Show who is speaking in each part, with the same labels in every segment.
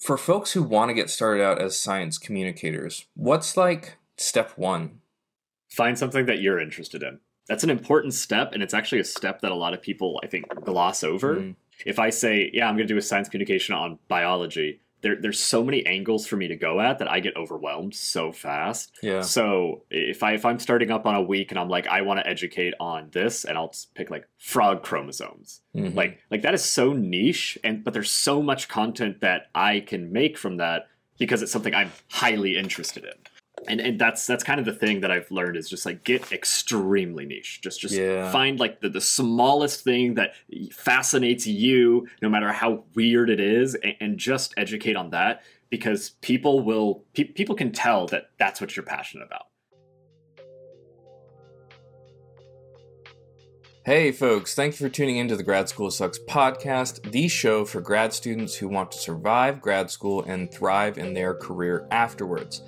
Speaker 1: For folks who want to get started out as science communicators, what's like step one?
Speaker 2: Find something that you're interested in. That's an important step, and it's actually a step that a lot of people, I think, gloss over.
Speaker 1: Mm.
Speaker 2: If I say, yeah, I'm going to do a science communication on biology, there, there's so many angles for me to go at that I get overwhelmed so fast.
Speaker 1: Yeah.
Speaker 2: So if I if I'm starting up on a week and I'm like I want to educate on this and I'll pick like frog chromosomes.
Speaker 1: Mhm.
Speaker 2: Like like that is so niche and but there's so much content that I can make from that because it's something I'm highly interested in. And and that's that's kind of the thing that I've learned is just like get extremely niche. Just just
Speaker 1: Yeah.
Speaker 2: find like the, the smallest thing that fascinates you no matter how weird it is and, and just educate on that because people will pe- people can tell that that's what you're passionate about.
Speaker 1: Hey, folks, thank you for tuning into the Grad School Sucks podcast, the show for grad students who want to survive grad school and thrive in their career afterwards.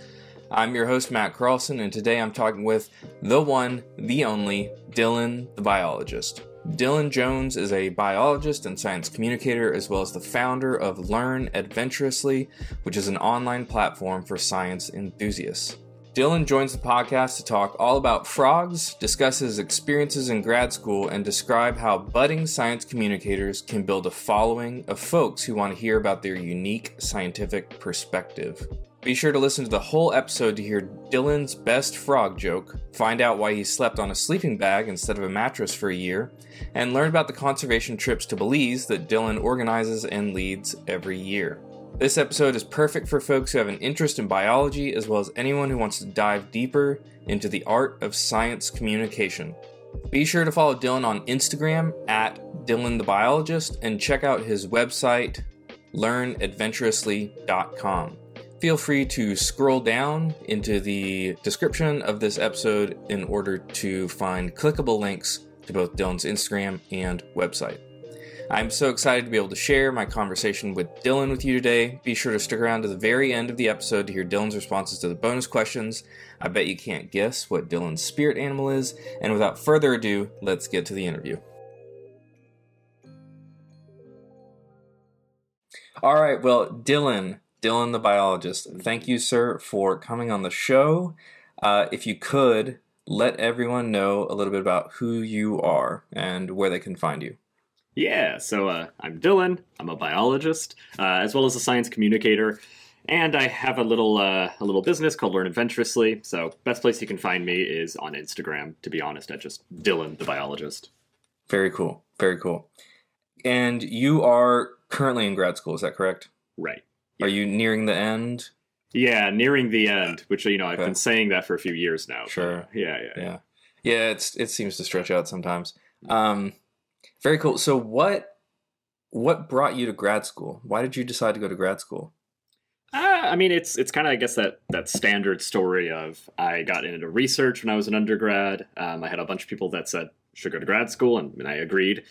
Speaker 1: I'm your host, Matt Carlson, and today I'm talking with the one, the only, Dillon the biologist. Dillon Jones is a biologist and science communicator, as well as the founder of Learn Adventurously, which is an online platform for science enthusiasts. Dillon joins the podcast to talk all about frogs, discuss his experiences in grad school, and describe how budding science communicators can build a following of folks who want to hear about their unique scientific perspective. Be sure to listen to the whole episode to hear Dillon's best frog joke, find out why he slept on a sleeping bag instead of a mattress for a year, and learn about the conservation trips to Belize that Dillon organizes and leads every year. This episode is perfect for folks who have an interest in biology as well as anyone who wants to dive deeper into the art of science communication. Be sure to follow Dillon on Instagram at Dillon the Biologist and check out his website, learnadventurously.com. Feel free to scroll down into the description of this episode in order to find clickable links to both Dillon's Instagram and website. I'm so excited to be able to share my conversation with Dillon with you today. Be sure to stick around to the very end of the episode to hear Dillon's responses to the bonus questions. I bet you can't guess what Dillon's spirit animal is. And without further ado, let's get to the interview. All right, well, Dillon, Dillon the biologist, thank you, sir, for coming on the show. Uh, if you could, let everyone know a little bit about who you are and where they can find you.
Speaker 2: Yeah, so uh, I'm Dillon. I'm a biologist, uh, as well as a science communicator, and I have a little uh, a little business called Learn Adventurously. So best place you can find me is on Instagram. To be honest, at just Dillon the biologist.
Speaker 1: Very cool. Very cool. And you are currently in grad school, is that correct?
Speaker 2: Right.
Speaker 1: Are you nearing the end?
Speaker 2: Yeah, nearing the end, which you know I've
Speaker 1: Okay.
Speaker 2: been saying that for a few years now.
Speaker 1: Sure.
Speaker 2: yeah, yeah, yeah.
Speaker 1: Yeah. Yeah, it's it seems to stretch out sometimes. Um very cool. So what what brought you to grad school? Why did you decide to go to grad school?
Speaker 2: Uh, I mean, it's it's kind of I guess that that standard story of I got into research when I was an undergrad. Um, I had a bunch of people that said should go to grad school, and, and I agreed.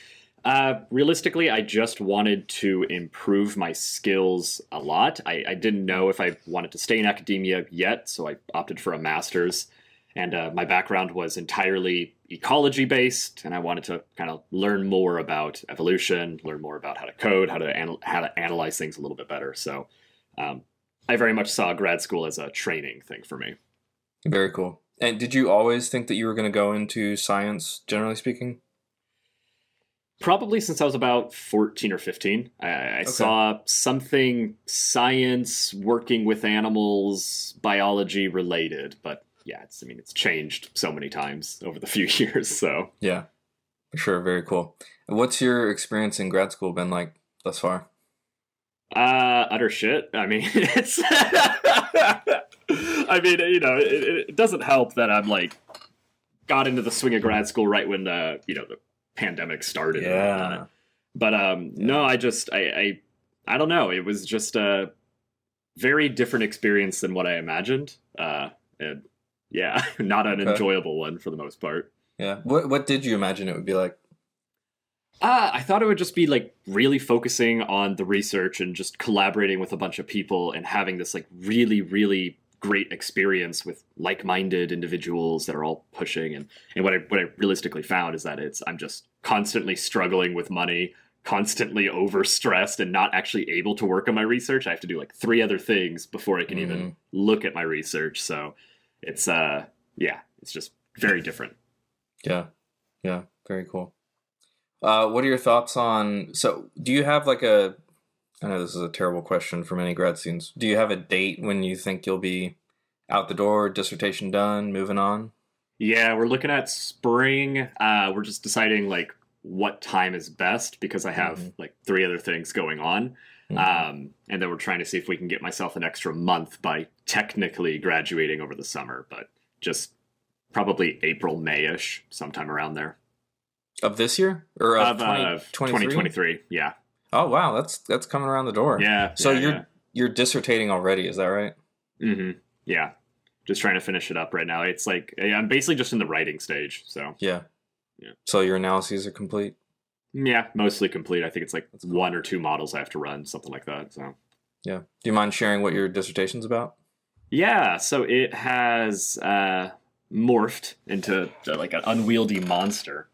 Speaker 2: Uh, realistically, I just wanted to improve my skills a lot. I, I didn't know if I wanted to stay in academia yet, so I opted for a master's. And uh, my background was entirely ecology based, and I wanted to kind of learn more about evolution, learn more about how to code, how to anal- how to analyze things a little bit better. So, um, I very much saw grad school as a training thing for me.
Speaker 1: Very cool. And did you always think that you were going to go into science, generally speaking?
Speaker 2: Probably since I was about 14 or 15. I, I saw something science, working with animals, biology related, but yeah, it's I mean it's changed so many times over the few years, so
Speaker 1: Yeah. For sure, very cool. What's your experience in grad school been like thus far?
Speaker 2: uh utter shit. I mean, it's I mean, you know, it, it doesn't help that I'm like got into the swing of grad school right when the, you know, the pandemic started Yeah. But um, no, I just I, I I don't know. It was just a very different experience than what I imagined. Uh, and yeah, not an
Speaker 1: Okay.
Speaker 2: enjoyable one for the most part.
Speaker 1: Yeah. What what did you imagine it would be like?
Speaker 2: Uh, I thought it would just be like really focusing on the research and just collaborating with a bunch of people and having this like really really great experience with like-minded individuals that are all pushing and and what I what I realistically found is that it's I'm just constantly struggling with money, constantly overstressed and not actually able to work on my research. I have to do like three other things before I can even
Speaker 1: Mhm.
Speaker 2: look at my research. So it's uh yeah, it's just very different.
Speaker 1: Yeah. Yeah. Very cool. Uh, what are your thoughts on? So, do you have like a? I know this is a terrible question for many grad students. Do you have a date when you think you'll be out the door, dissertation done, moving on?
Speaker 2: Yeah, we're looking at spring. Uh, we're just deciding like what time is best because I have
Speaker 1: Mhm.
Speaker 2: like three other things going on.
Speaker 1: Mhm.
Speaker 2: Um, and then we're trying to see if we can get myself an extra month by technically graduating over the summer, but just probably April, Mayish, sometime around there.
Speaker 1: of this year or of,
Speaker 2: Of, uh,
Speaker 1: 2023?
Speaker 2: 2023. Yeah.
Speaker 1: Oh wow, that's that's coming around the door.
Speaker 2: Yeah.
Speaker 1: So
Speaker 2: yeah,
Speaker 1: you're you're dissertating already, is that right?
Speaker 2: Mm-hmm. Yeah. Just trying to finish it up right now. It's like I'm basically just in the writing stage. So
Speaker 1: Yeah.
Speaker 2: Yeah.
Speaker 1: So your analyses are complete.
Speaker 2: yeah, mostly complete. I think it's like one or two models I have to run, something like that. So
Speaker 1: Yeah. Do you mind sharing what your dissertation's about?
Speaker 2: Yeah, so it has uh, morphed into like an unwieldy monster.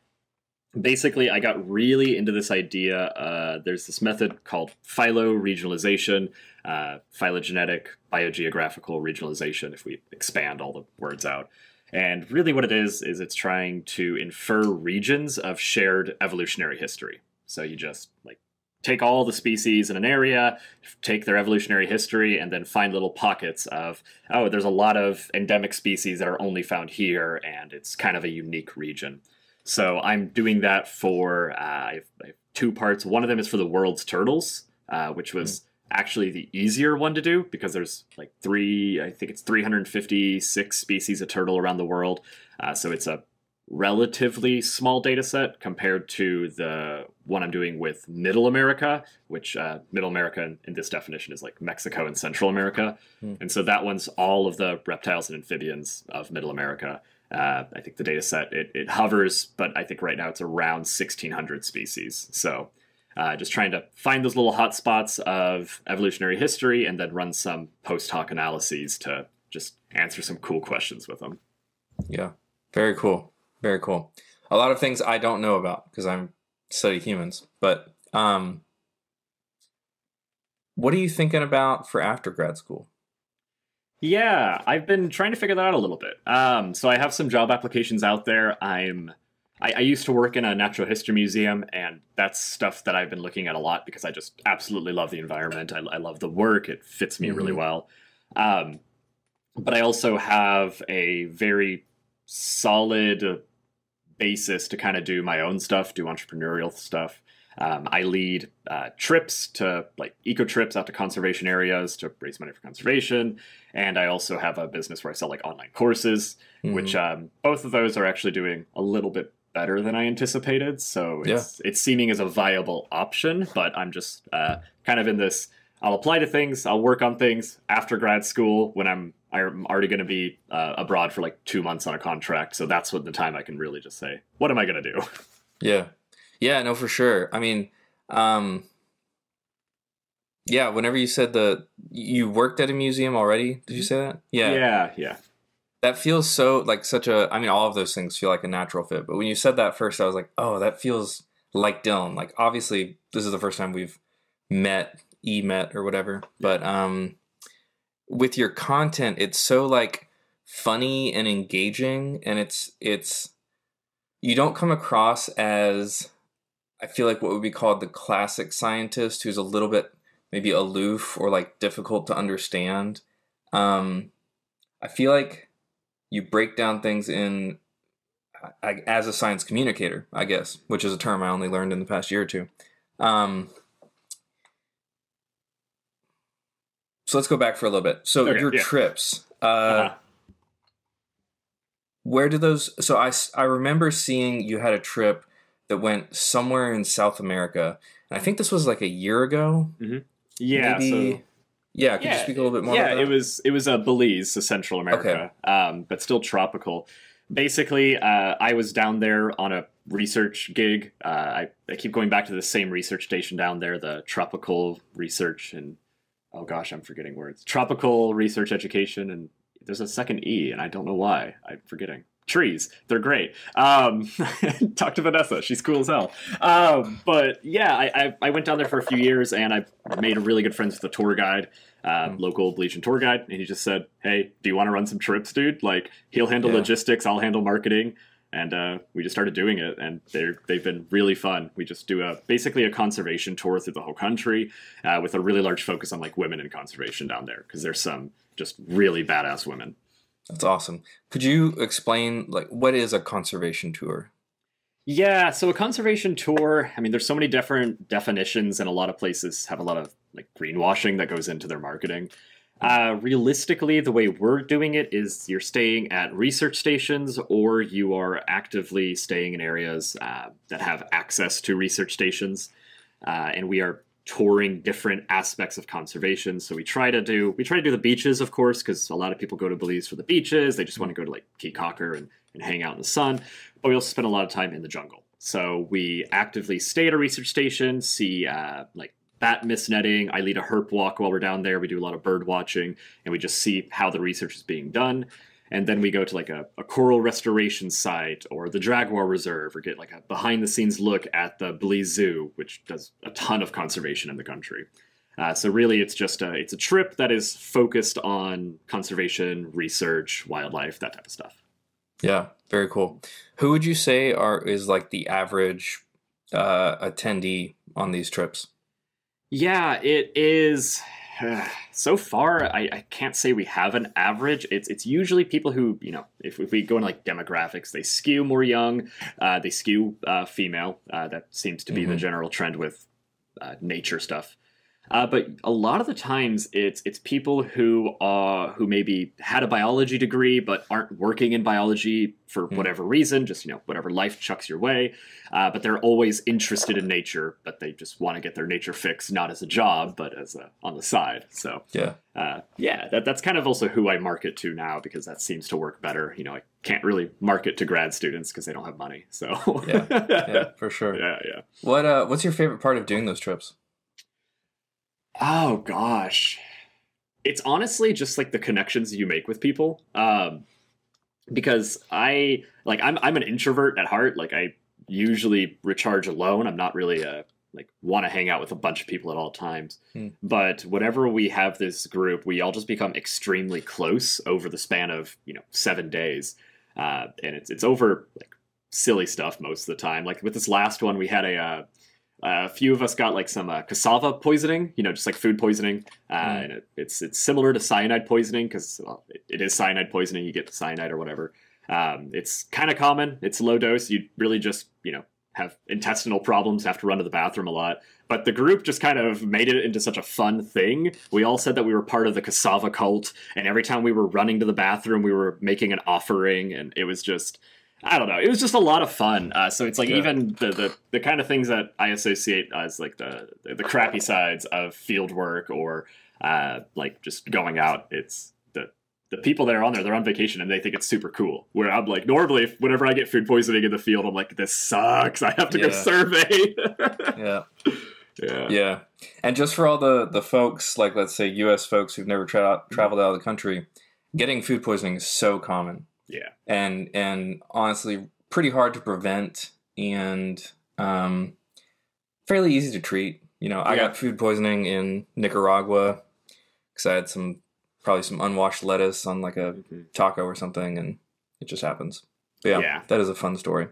Speaker 2: Basically, I got really into this idea. Uh, there's this method called phyloregionalization, uh, phylogenetic biogeographical regionalization, if we expand all the words out. And really, what it is, is it's trying to infer regions of shared evolutionary history. So you just like take all the species in an area, take their evolutionary history, and then find little pockets of, oh, there's a lot of endemic species that are only found here, and it's kind of a unique region. So I'm doing that for, uh, I, have, I have two parts. One of them is for the world's turtles, uh, which was actually the easier one to do because there's like three, I think it's 356 species of turtle around the world. Uh, so it's a relatively small data set compared to the one I'm doing with Middle America, which uh, Middle America in, in this definition is like Mexico and Central America.
Speaker 1: Hmm.
Speaker 2: And so that one's all of the reptiles and amphibians of Middle America. Uh, I think the data set it, it hovers, but I think right now it's around 1,600 species. So uh, just trying to find those little hot spots of evolutionary history and then run some post hoc analyses to just answer some cool questions with them.
Speaker 1: Yeah. Very cool. Very cool. A lot of things I don't know about because I'm study humans. But um what are you thinking about for after grad school?
Speaker 2: Yeah, I've been trying to figure that out a little bit. Um, so I have some job applications out there. I'm I, I used to work in a natural history museum, and that's stuff that I've been looking at a lot because I just absolutely love the environment. I, I love the work; it fits me really
Speaker 1: Mhm.
Speaker 2: well. Um, but I also have a very solid basis to kind of do my own stuff, do entrepreneurial stuff. Um, I lead uh, trips to like eco trips out to conservation areas to raise money for conservation, and I also have a business where I sell like online courses, which um, both of those are actually doing a little bit better than I anticipated. So it's it's seeming as a viable option, but I'm just uh, kind of in this. I'll apply to things. I'll work on things after grad school when I'm I'm already going to be uh, abroad for like two months on a contract. So that's when the time I can really just say, what am I going to do?
Speaker 1: Yeah. Yeah, no, for sure. I mean, um, yeah, whenever you said the, you worked at a museum already, did you say that? Yeah.
Speaker 2: yeah, yeah.
Speaker 1: That feels so, like, such a, I mean, all of those things feel like a natural fit. But when you said that first, I was like, oh, that feels like Dillon. Like, obviously, this is the first time we've met, e met, or whatever. But, um, with your content, it's so, like, funny and engaging. And it's, it's, you don't come across as I feel like what would be called the classic scientist who's a little bit maybe aloof or like difficult to understand. Um, I feel like you break down things in I, as a science communicator, I guess, which is a term I only learned in the past year or two. Um, so let's go back for a little bit. So
Speaker 2: Okay,
Speaker 1: your
Speaker 2: yeah.
Speaker 1: trips, uh,
Speaker 2: Uh-huh.
Speaker 1: where do those? So I I remember seeing you had a trip that went somewhere in South America, and I think this was like a year ago.
Speaker 2: Yeah,
Speaker 1: Maybe-
Speaker 2: so
Speaker 1: Yeah, could you speak a little bit more?
Speaker 2: Yeah,
Speaker 1: about that?
Speaker 2: it was it was a Belize, so Central America, um, but still tropical. Basically, uh, I was down there on a research gig. Uh, I, I keep going back to the same research station down there, the tropical research and oh gosh, I'm forgetting words. Tropical research education and there's a second E, and I don't know why. I'm forgetting. Trees, they're great. Um, talk to Vanessa; she's cool as hell. Um, but yeah, I, I, I went down there for a few years, and I made really good friends with the tour guide, uh,
Speaker 1: Mm.
Speaker 2: local Bleach tour guide, and he just said, "Hey, do you want to run some trips, dude? Like, he'll handle
Speaker 1: Yeah.
Speaker 2: logistics, I'll handle marketing." And uh, we just started doing it, and they're they've been really fun. We just do a basically a conservation tour through the whole country, uh, with a really large focus on like women in conservation down there, because there's some just really badass women.
Speaker 1: That's awesome. Could you explain like what is a conservation tour?
Speaker 2: Yeah, so a conservation tour, I mean, there's so many different definitions, and a lot of places have a lot of like greenwashing that goes into their marketing. Uh, realistically, the way we're doing it is you're staying at research stations or you are actively staying in areas uh, that have access to research stations. Uh, and we are touring different aspects of conservation. So we try to do we try to do the beaches, of course, because a lot of people go to Belize for the beaches. They just want to go to like Caye Caulker and, and hang out in the sun. But we also spend a lot of time in the jungle. So we actively stay at a research station, see uh, like bat mist netting. I lead a herp walk while we're down there. We do a lot of bird watching, and we just see how the research is being done. And then we go to like a, a coral restoration site or the Jaguar Reserve or get like a behind the scenes look at the Belize Zoo, which does a ton of conservation in the country. Uh, so really, it's just a it's a trip that is focused on conservation, research, wildlife, that type of stuff.
Speaker 1: Yeah, very cool. Who would you say are is like the average uh, attendee on these trips?
Speaker 2: Yeah, it is. so far, I, I can't say we have an average. It's it's usually people who you know, if, if we go into like demographics, they skew more young, uh, they skew uh, female. Uh, that seems to be the
Speaker 1: Mhm.
Speaker 2: general trend with uh, nature stuff. Uh, but a lot of the times, it's it's people who are who maybe had a biology degree but aren't working in biology for
Speaker 1: Hmm.
Speaker 2: whatever reason, just you know whatever life chucks your way. Uh, but they're always interested in nature, but they just want to get their nature fix not as a job but as a, on the side. So
Speaker 1: Yeah,
Speaker 2: uh, yeah, that, that's kind of also who I market to now because that seems to work better. You know, I can't really market to grad students because they don't have money. So
Speaker 1: Yeah, yeah, for sure.
Speaker 2: yeah, yeah.
Speaker 1: What uh, what's your favorite part of doing those trips?
Speaker 2: Oh gosh, it's honestly just like the connections you make with people. Um, because I like I'm I'm an introvert at heart. Like I usually recharge alone. I'm not really a like want to hang out with a bunch of people at all times.
Speaker 1: Hmm.
Speaker 2: But whenever we have this group, we all just become extremely close over the span of you know seven days, uh, and it's it's over like silly stuff most of the time. Like with this last one, we had a. Uh, a few of us got like some uh, cassava poisoning, you know, just like food poisoning. Uh,
Speaker 1: Mm.
Speaker 2: And it, it's it's similar to cyanide poisoning because well, it, it is cyanide poisoning. You get cyanide or whatever. Um, it's kind of common. It's low dose. You really just you know have intestinal problems, have to run to the bathroom a lot. But the group just kind of made it into such a fun thing. We all said that we were part of the cassava cult, and every time we were running to the bathroom, we were making an offering, and it was just. I don't know. It was just a lot of fun. Uh, so it's like
Speaker 1: Yeah.
Speaker 2: even the, the the kind of things that I associate as like the the crappy sides of field work or uh, like just going out. It's the the people that are on there. They're on vacation and they think it's super cool. Where I'm like, normally, if, whenever I get food poisoning in the field, I'm like, this sucks. I have to go survey.
Speaker 1: Yeah,
Speaker 2: yeah.
Speaker 1: yeah. And just for all the the folks, like let's say U.S. folks who've never tra- traveled out of the country, getting food poisoning is so common.
Speaker 2: Yeah.
Speaker 1: and and honestly pretty hard to prevent and um, fairly easy to treat. You know, I
Speaker 2: Yeah.
Speaker 1: got food poisoning in Nicaragua because I had some probably some unwashed lettuce on like a
Speaker 2: Mhm.
Speaker 1: taco or something, and it just happens. But yeah,
Speaker 2: Yeah.
Speaker 1: that is a fun story.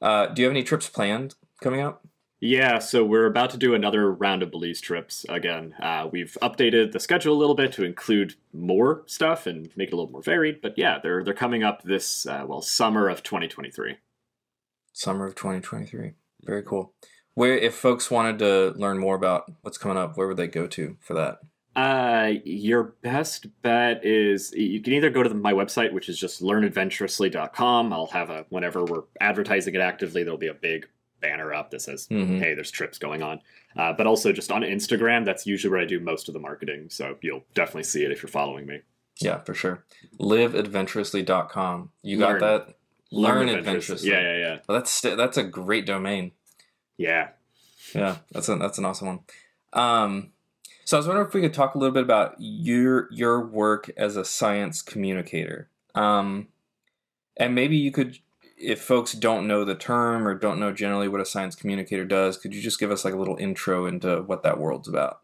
Speaker 1: Uh, do you have any trips planned coming up?
Speaker 2: Yeah, so we're about to do another round of Belize trips again. Uh, we've updated the schedule a little bit to include more stuff and make it a little more varied. But yeah, they're they're coming up this uh, well summer of 2023.
Speaker 1: Summer of 2023. Very cool. Where, if folks wanted to learn more about what's coming up, where would they go to for that?
Speaker 2: Uh, your best bet is you can either go to the, my website, which is just learnadventurously.com. I'll have a whenever we're advertising it actively, there'll be a big banner up that says,
Speaker 1: Mhm.
Speaker 2: "Hey, there's trips going on." Uh, but also just on Instagram, that's usually where I do most of the marketing. So you'll definitely see it if you're following me.
Speaker 1: Yeah, for sure. Liveadventurously.com. You got
Speaker 2: Learn.
Speaker 1: that? Learn,
Speaker 2: adventurously.
Speaker 1: adventurously.
Speaker 2: Yeah, yeah, yeah,
Speaker 1: Well, that's that's a great domain.
Speaker 2: yeah.
Speaker 1: Yeah, that's a, that's an awesome one. Um, So I was wondering if we could talk a little bit about your your work as a science communicator, um, and maybe you could, if folks don't know the term or don't know generally what a science communicator does, could you just give us like a little intro into what that world's about?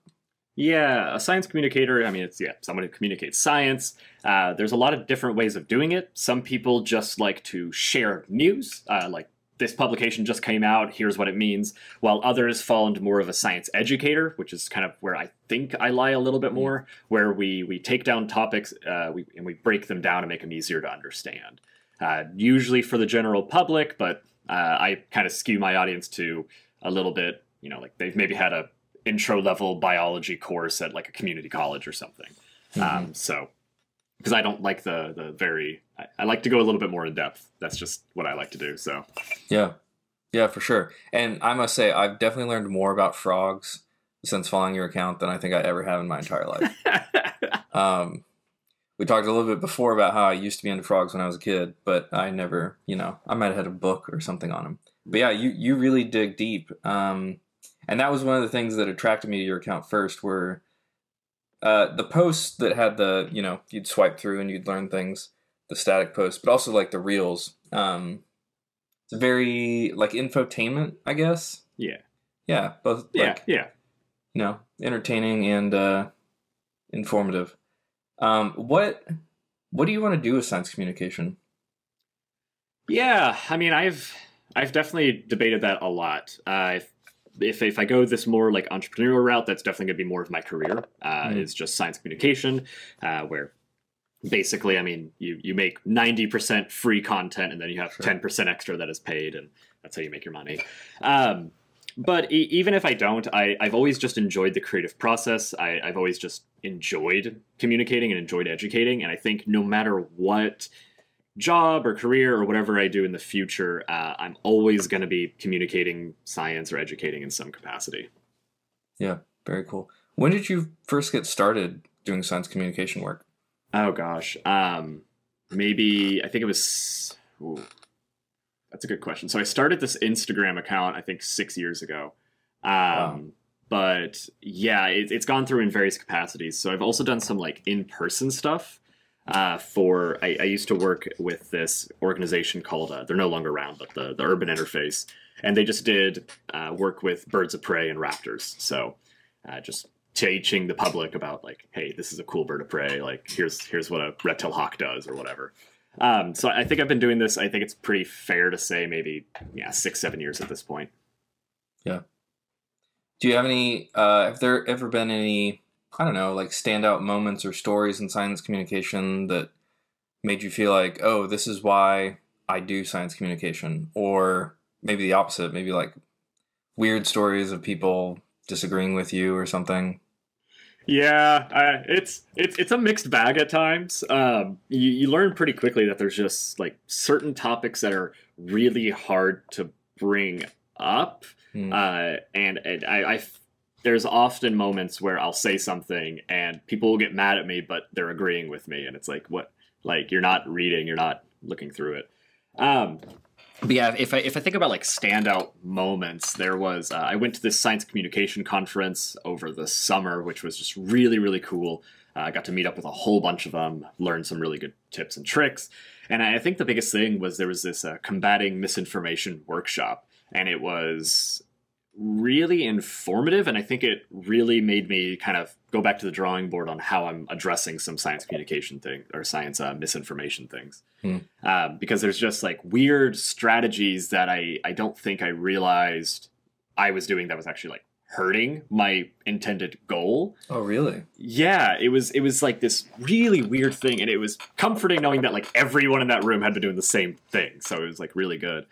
Speaker 2: Yeah, a science communicator, I mean, it's yeah, someone who communicates science. Uh, there's a lot of different ways of doing it. Some people just like to share news, uh, like this publication just came out, here's what it means, while others fall into more of a science educator, which is kind of where I think I lie a little bit more, where we, we take down topics uh, we, and we break them down and make them easier to understand. Uh, usually for the general public, but uh, I kind of skew my audience to a little bit, you know, like they've maybe had a intro level biology course at like a community college or something. Mm-hmm. Um, so because I don't like the the very I, I, like to go a little bit more in depth. That's just what I like to do. So
Speaker 1: yeah, yeah, for sure. And I must say, I've definitely learned more about frogs since following your account than I think I ever have in my entire life. um, we talked a little bit before about how I used to be into frogs when I was a kid, but I never, you know, I might have had a book or something on them. But yeah, you you really dig deep. Um, and that was one of the things that attracted me to your account first were uh, the posts that had the you know you'd swipe through and you'd learn things the static posts but also like the reels um it's very like infotainment i guess
Speaker 2: yeah
Speaker 1: yeah both
Speaker 2: yeah
Speaker 1: like,
Speaker 2: yeah
Speaker 1: you know entertaining and uh informative um what what do you want to do with science communication
Speaker 2: yeah i mean i've i've definitely debated that a lot uh, if, if I go this more like entrepreneurial route, that's definitely going to be more of my career. Uh, mm. Is just science communication, uh, where basically, I mean, you you make ninety percent free content, and then you have ten sure. percent extra that is paid, and that's how you make your money. Um, but e- even if I don't, I, I've always just enjoyed the creative process. I, I've always just enjoyed communicating and enjoyed educating, and I think no matter what job or career or whatever I do in the future, uh, I'm always going to be communicating science or educating in some capacity.
Speaker 1: Yeah, very cool. When did you first get started doing science communication work?
Speaker 2: Oh gosh, um, maybe I think it was. Ooh, that's a good question. So I started this Instagram account I think six years ago. Um, wow. But yeah, it, it's gone through in various capacities. So I've also done some like in person stuff uh, for I, I, used to work with this organization called uh, they're no longer around, but the the Urban Interface, and they just did uh, work with birds of prey and raptors. So uh, just teaching the public about like, hey, this is a cool bird of prey. Like here's here's what a red tail hawk does or whatever. Um, so I think I've been doing this. I think it's pretty fair to say maybe yeah six seven years at this point.
Speaker 1: Yeah. Do you have any? Uh, have there ever been any I don't know, like standout moments or stories in science communication that made you feel like, oh, this is why I do science communication? Or maybe the opposite, maybe like weird stories of people disagreeing with you or something?
Speaker 2: Yeah, uh, it's it's it's a mixed bag at times. Um, you, you learn pretty quickly that there's just like certain topics that are really hard to bring up, mm. uh, and, and I, I there's often moments where I'll say something and people will get mad at me, but they're agreeing with me, and it's like, what? Like you're not reading, you're not looking through it. Um, but yeah, if I if I think about like standout moments, there was uh, I went to this science communication conference over the summer, which was just really really cool. Uh, I got to meet up with a whole bunch of them, learn some really good tips and tricks, and I think the biggest thing was there was this uh, combating misinformation workshop, and it was really informative and i think it really made me kind of go back to the drawing board on how i'm addressing some science communication thing or science uh, misinformation things. Hmm. um, because there's just like weird strategies that i i don't think i realized i was doing that was actually like hurting my intended goal.
Speaker 1: Oh really?
Speaker 2: Yeah it was it was like this really weird thing and it was comforting knowing that like everyone in that room had been doing the same thing so it was like really good.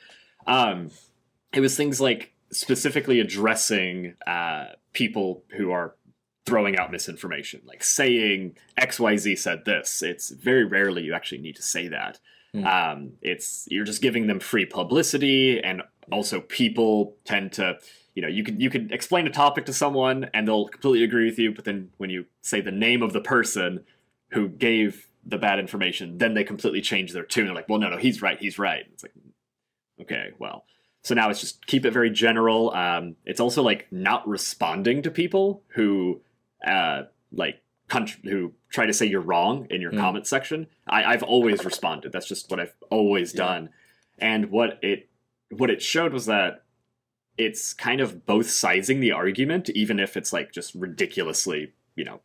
Speaker 2: Um it was things like specifically addressing uh, people who are throwing out misinformation, like saying XYZ said this. It's very rarely you actually need to say that. Mm. Um, it's you're just giving them free publicity, and also people tend to, you know, you could you could explain a topic to someone and they'll completely agree with you, but then when you say the name of the person who gave the bad information, then they completely change their tune. They're like, well, no, no, he's right, he's right. It's like, okay, well, so now it's just keep it very general. Um, it's also like not responding to people who uh, like who try to say you're wrong in your
Speaker 1: Mm.
Speaker 2: comment section, I, I've always responded. That's just what I've always
Speaker 1: Yeah.
Speaker 2: done. And what it what it showed was that it's kind of both sizing the argument, even if it's like just ridiculously, you know,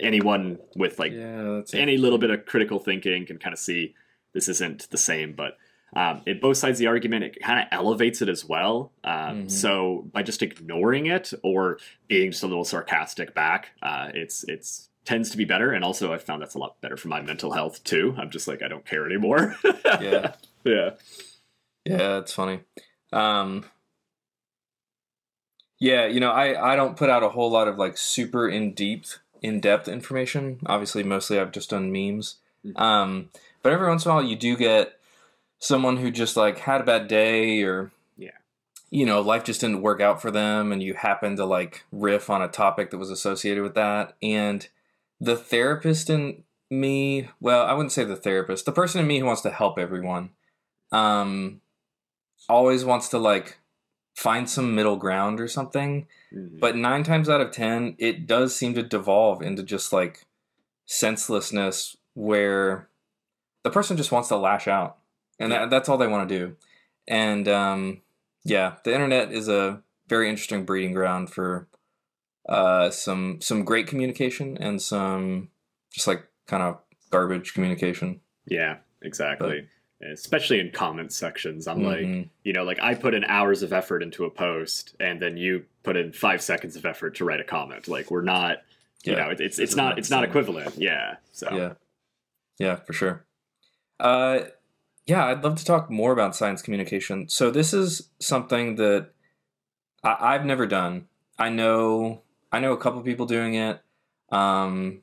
Speaker 2: anyone with like
Speaker 1: yeah,
Speaker 2: any little bit of critical thinking can kind of see this isn't the same, but um, it both sides of the argument. It kind of elevates it as well. Um,
Speaker 1: Mhm.
Speaker 2: So by just ignoring it or being just a little sarcastic back, uh, it's it's tends to be better. And also, I found that's a lot better for my mental health too. I'm just like I don't care anymore.
Speaker 1: yeah.
Speaker 2: yeah,
Speaker 1: Yeah, it's funny. Um, yeah, you know, I I don't put out a whole lot of like super in deep in depth information. Obviously, mostly I've just done memes.
Speaker 2: Mhm.
Speaker 1: Um, but every once in a while, you do get someone who just like had a bad day or
Speaker 2: Yeah.
Speaker 1: you know, life just didn't work out for them, and you happen to like riff on a topic that was associated with that, and the therapist in me, well, I wouldn't say the therapist, the person in me who wants to help everyone, um, always wants to like find some middle ground or something.
Speaker 2: Mhm.
Speaker 1: But nine times out of ten, it does seem to devolve into just like senselessness where the person just wants to lash out. And
Speaker 2: Yeah.
Speaker 1: that, that's all they want to do. And um, yeah, the internet is a very interesting breeding ground for uh, some some great communication and some just like kind of garbage communication.
Speaker 2: yeah, exactly. Especially in comment sections, I'm like,
Speaker 1: Mhm.
Speaker 2: you know, like I put in hours of effort into a post, and then you put in five seconds of effort to write a comment. Like we're not, you
Speaker 1: Yeah.
Speaker 2: know, it, it's it's not
Speaker 1: not
Speaker 2: it's not equivalent. Yeah. So
Speaker 1: Yeah. Yeah, for sure. Uh yeah, I'd love to talk more about science communication. So this is something that I, I've never done. I know I know a couple people doing it um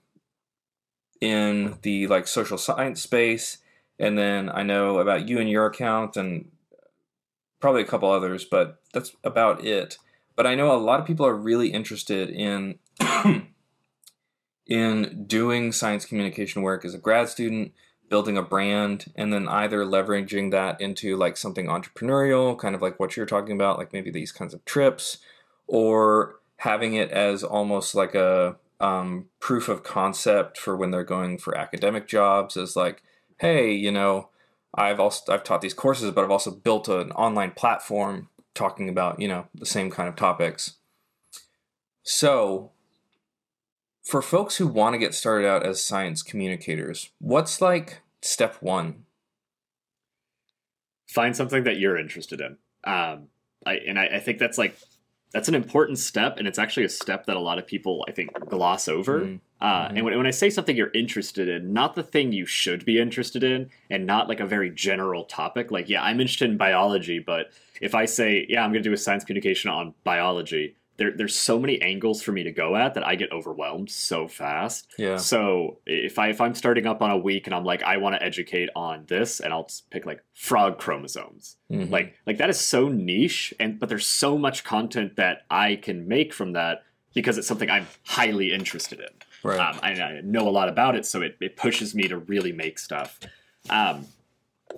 Speaker 1: in the like social science space and then I know about you and your account and probably a couple others, but that's about it. But I know a lot of people are really interested in in doing science communication work as a grad student, building a brand, and then either leveraging that into like something entrepreneurial, kind of like what you're talking about, like maybe these kinds of trips, or having it as almost like a um, proof of concept for when they're going for academic jobs, as like, hey, you know, I've also I've taught these courses, but I've also built an online platform talking about you know the same kind of topics. So, for folks who want to get started out as science communicators, what's like step one?
Speaker 2: find something that you're interested in. Um, I and I, I think that's like that's an important step, and it's actually a step that a lot of people I think gloss over.
Speaker 1: Mm,
Speaker 2: Uh,
Speaker 1: Mhm.
Speaker 2: And when, when I say something you're interested in, not the thing you should be interested in, and not like a very general topic. Like, yeah, I'm interested in biology, but if I say, yeah, I'm going to do a science communication on biology, there, there's so many angles for me to go at that I get overwhelmed so fast.
Speaker 1: Yeah.
Speaker 2: So if I if I'm starting up on a week and I'm like, I want to educate on this, and I'll pick like frog chromosomes,
Speaker 1: Mhm.
Speaker 2: like like that is so niche, and but there's so much content that I can make from that because it's something I'm highly interested in
Speaker 1: right.
Speaker 2: um, I, I know a lot about it, so it, it pushes me to really make stuff. Um,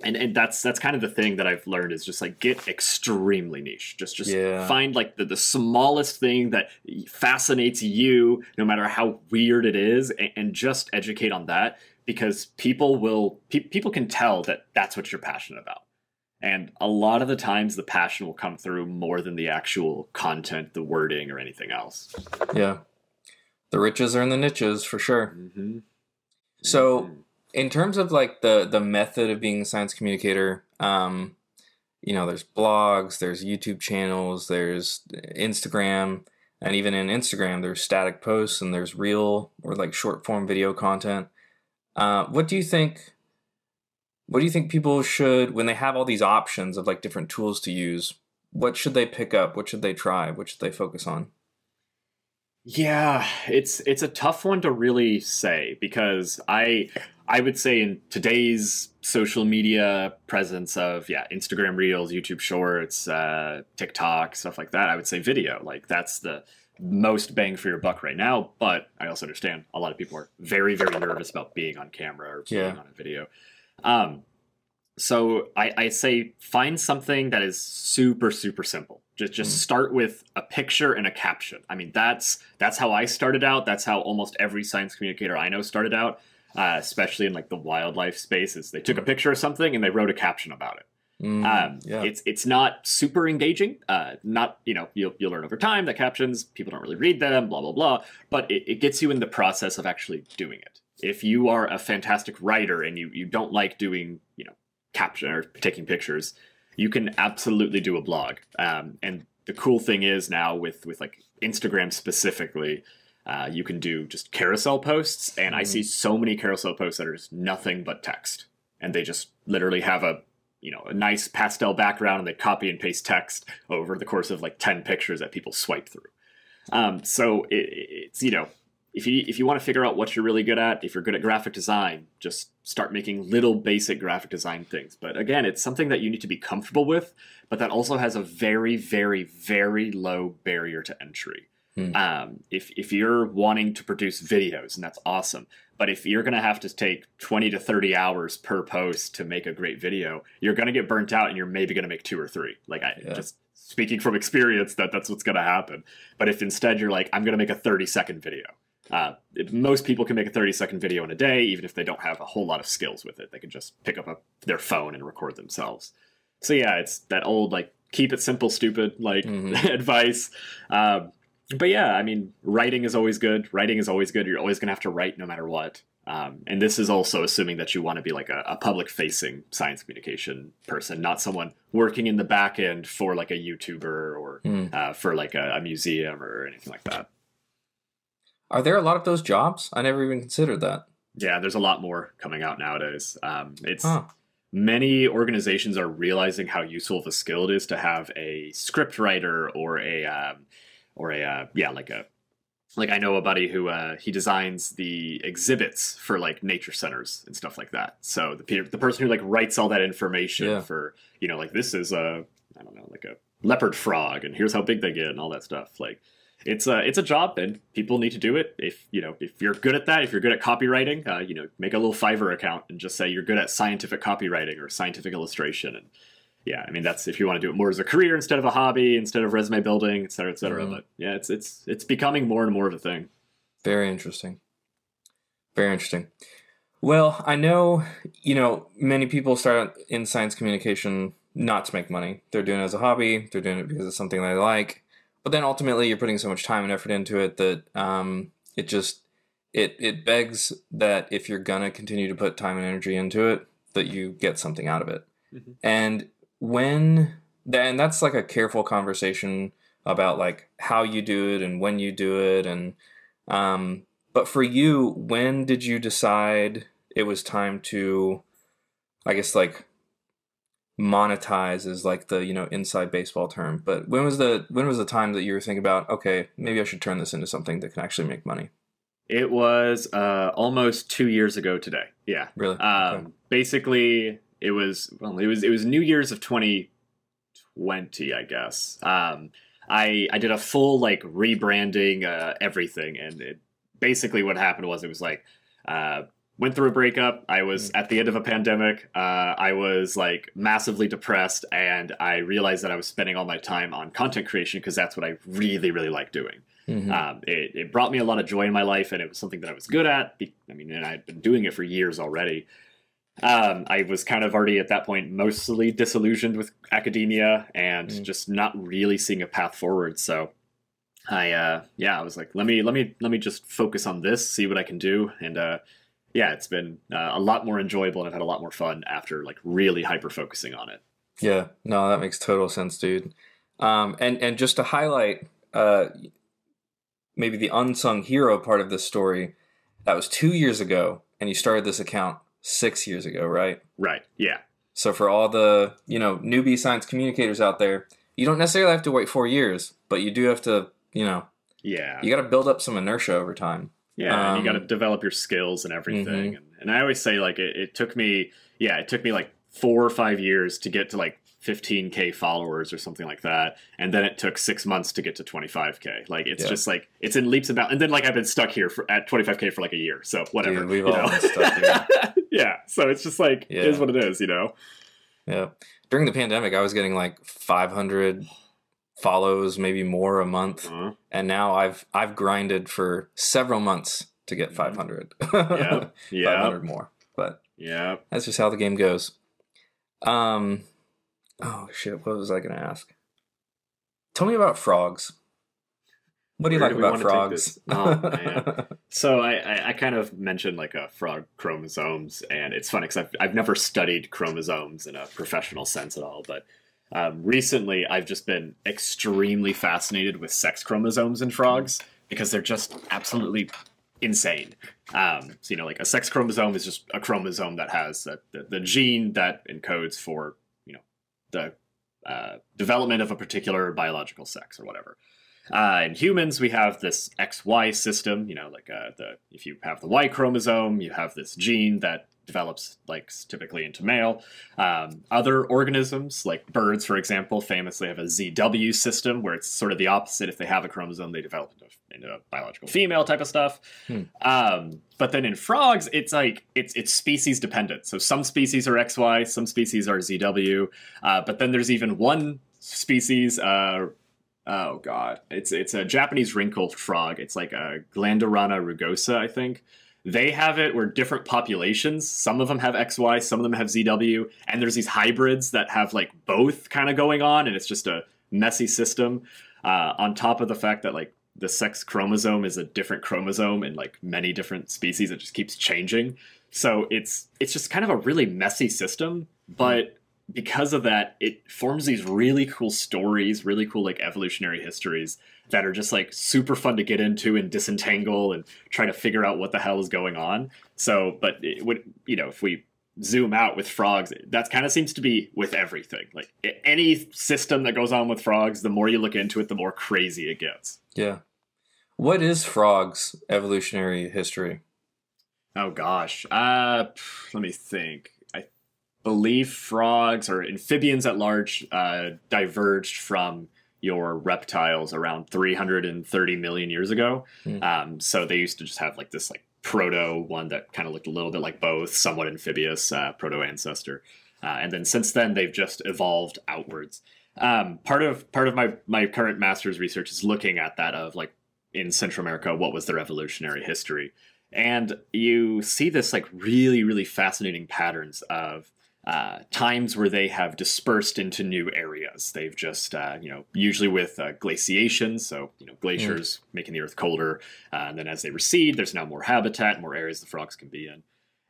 Speaker 2: and and that's that's kind of the thing that I've learned is just like get extremely niche. Just just
Speaker 1: Yeah.
Speaker 2: find like the, the smallest thing that fascinates you, no matter how weird it is, and, and just educate on that because people will pe- people can tell that that's what you're passionate about. And a lot of the times, the passion will come through more than the actual content, the wording, or anything else.
Speaker 1: yeah. The riches are in the niches for sure.
Speaker 2: Mm-hmm.
Speaker 1: So, in terms of like the the method of being a science communicator, um, you know, there's blogs, there's YouTube channels, there's Instagram, and even in Instagram, there's static posts and there's real or like short form video content. Uh, what do you think? What do you think people should when they have all these options of like different tools to use? What should they pick up? What should they try? What should they focus on?
Speaker 2: Yeah, it's it's a tough one to really say because I I would say in today's social media presence of yeah Instagram Reels, YouTube Shorts, uh, TikTok, stuff like that, I would say video. Like that's the most bang for your buck right now. But I also understand a lot of people are very very nervous about being on camera or being
Speaker 1: Yeah.
Speaker 2: on a video. Um, So I, I say find something that is super super simple. Just just
Speaker 1: Mm.
Speaker 2: start with a picture and a caption. I mean that's that's how I started out. That's how almost every science communicator I know started out, uh, especially in like the wildlife spaces. They took a picture of something and they wrote a caption about it.
Speaker 1: Mm,
Speaker 2: Um,
Speaker 1: yeah.
Speaker 2: It's it's not super engaging. Uh, not you know you'll you'll learn over time that captions people don't really read them. Blah blah blah. But it, it gets you in the process of actually doing it. If you are a fantastic writer and you you don't like doing you know caption or taking pictures, you can absolutely do a blog. Um, and the cool thing is now with with like Instagram specifically. Uh, you can do just carousel posts, and I
Speaker 1: Mhm.
Speaker 2: see so many carousel posts that are just nothing but text, and they just literally have a you know a nice pastel background and they copy and paste text over the course of like 10 pictures that people swipe through. Um, so it, it's you know if you if you want to figure out what you're really good at if you're good at graphic design just start making little basic graphic design things. But again it's something that you need to be comfortable with but that also has a very very very low barrier to entry
Speaker 1: Hmm.
Speaker 2: um, if, if you're wanting to produce videos and that's awesome but if you're going to have to take 20 to 30 hours per post to make a great video, you're going to get burnt out and you're maybe going to make two or three. Like I
Speaker 1: Yeah.
Speaker 2: just speaking from experience that that's what's going to happen. But if instead you're like I'm going to make a 30 second video. Uh, most people can make a 30 second video in a day, even if they don't have a whole lot of skills with it. They can just pick up a, their phone and record themselves. So yeah, it's that old like keep it simple, stupid like
Speaker 1: Mhm.
Speaker 2: advice. Um, but yeah, I mean, writing is always good. Writing is always good. You're always going to have to write no matter what. Um, and this is also assuming that you want to be like a, a public facing science communication person, not someone working in the back end for like a YouTuber or
Speaker 1: Mm.
Speaker 2: uh, for like a, a museum or anything like that.
Speaker 1: Are there a lot of those jobs? I never even considered that.
Speaker 2: Yeah, there's a lot more coming out nowadays. Um, it's
Speaker 1: Huh.
Speaker 2: many organizations are realizing how useful of a skill it is to have a script writer or a um, or a uh, yeah like a like I know a buddy who uh, he designs the exhibits for like nature centers and stuff like that. So the the person who like writes all that information
Speaker 1: Yeah.
Speaker 2: for you know like this is a I don't know like a leopard frog and here's how big they get and all that stuff like it's a it's a job and people need to do it if you know if you're good at that if you're good at copywriting uh, you know make a little fiverr account and just say you're good at scientific copywriting or scientific illustration and yeah i mean that's if you want to do it more as a career instead of a hobby instead of resume building et cetera et cetera
Speaker 1: Mhm.
Speaker 2: but yeah it's it's it's becoming more and more of a thing
Speaker 1: Very interesting. Very interesting. Well, I know, you know, many people start out in science communication not to make money. They're doing it as a hobby, they're doing it because it's something they like. But then ultimately you're putting so much time and effort into it that um, it just it it begs that if you're gonna continue to put time and energy into it, that you get something out of it.
Speaker 2: Mhm.
Speaker 1: And when and that's like a careful conversation about like how you do it and when you do it and um but for you when did you decide it was time to i guess like monetize is like the you know inside baseball term but when was the when was the time that you were thinking about okay maybe i should turn this into something that can actually make money?
Speaker 2: It was uh, almost two years ago today. Yeah.
Speaker 1: Really?
Speaker 2: Um,
Speaker 1: Okay.
Speaker 2: basically it was well it was it was new year's of 2020 i guess um, i i did a full like rebranding uh, everything and it basically what happened was it was like uh, went through a breakup i was at the end of a pandemic uh, i was like massively depressed and i realized that i was spending all my time on content creation because that's what i really really like doing
Speaker 1: Mhm.
Speaker 2: um, it, it brought me a lot of joy in my life, and it was something that I was good at. I mean, and I'd been doing it for years already. Um, I was kind of already at that point mostly disillusioned with academia and
Speaker 1: Mm.
Speaker 2: just not really seeing a path forward. So, I uh, yeah, I was like, let me let me let me just focus on this, see what I can do, and uh, yeah, it's been uh, a lot more enjoyable, and I've had a lot more fun after like really hyper focusing on it.
Speaker 1: Yeah, no, that makes total sense, dude. Um, and and just to highlight, uh, maybe the unsung hero part of this story, that was two years ago, and you started this account six years ago, right?
Speaker 2: Right? Yeah.
Speaker 1: So for all the you know newbie science communicators out there, you don't necessarily have to wait four years, but you do have to, you know,
Speaker 2: Yeah.
Speaker 1: you got to build up some inertia over time.
Speaker 2: Yeah, and you got to
Speaker 1: Um,
Speaker 2: develop your skills and everything.
Speaker 1: Mhm.
Speaker 2: And, and I always say, like, it, it took me, yeah, it took me like four or five years to get to like 15k followers or something like that, and then it took six months to get to 25k. Like, it's
Speaker 1: Yeah.
Speaker 2: just like it's in leaps about, and then like I've been stuck here for at 25k for like a year. So whatever,
Speaker 1: Dude, we've all
Speaker 2: know?
Speaker 1: been stuck here.
Speaker 2: yeah, so it's just like
Speaker 1: Yeah.
Speaker 2: it is what it is, you know.
Speaker 1: Yeah. During the pandemic, I was getting like 500 follows, maybe more a month,
Speaker 2: Uh,
Speaker 1: and now I've I've grinded for several months to get 500.
Speaker 2: yeah, yeah,
Speaker 1: 500 more. But
Speaker 2: yeah.
Speaker 1: that's just how the game goes. Um oh shit, what was I going to ask? Tell me about frogs. What do you
Speaker 2: Where
Speaker 1: like
Speaker 2: do
Speaker 1: about frogs?
Speaker 2: Oh, man. So I, I, I kind of mentioned like a frog chromosomes, and it's funny because I've, I've never studied chromosomes in a professional sense at all. But um, recently, I've just been extremely fascinated with sex chromosomes in frogs because they're just absolutely insane. Um, so you know, like a sex chromosome is just a chromosome that has a, the, the gene that encodes for the uh, development of a particular biological sex or whatever. Uh, in humans, we have this XY system. You know, like uh, the if you have the Y chromosome, you have this gene that develops like typically into male. Um, other organisms, like birds, for example, famously have a ZW system where it's sort of the opposite. If they have a chromosome, they develop into, into a biological female type of stuff.
Speaker 1: Hmm.
Speaker 2: Um, but then in frogs, it's like it's it's species dependent. So some species are XY, some species are ZW. Uh, but then there's even one species. Uh, oh god, it's it's a Japanese wrinkled frog. It's like a Glandirana rugosa, I think. They have it where different populations. Some of them have XY, some of them have ZW, and there's these hybrids that have like both kind of going on, and it's just a messy system. Uh, on top of the fact that like the sex chromosome is a different chromosome in like many different species, it just keeps changing. So it's it's just kind of a really messy system, but because of that, it forms these really cool stories, really cool like evolutionary histories that are just like super fun to get into and disentangle and try to figure out what the hell is going on. So, but it would you know if we zoom out with frogs, that kind of seems to be with everything. Like any system that goes on with frogs, the more you look into it, the more crazy it gets.
Speaker 1: yeah. What is frogs' evolutionary history?
Speaker 2: Oh gosh, uh, let me think. Believe frogs or amphibians at large uh, diverged from your reptiles around 330 million years ago.
Speaker 1: Hmm.
Speaker 2: Um, so they used to just have like this like proto one that kind of looked a little bit like both, somewhat amphibious uh, proto ancestor, uh, and then since then they've just evolved outwards. Um, part of part of my my current master's research is looking at that of like in Central America, what was their evolutionary history? and you see this like really really fascinating patterns of uh, times where they have dispersed into new areas. They've just uh, you know usually with uh, glaciation so you know glaciers making the earth colder uh, and then as they recede there's now more habitat more areas the frogs can be in.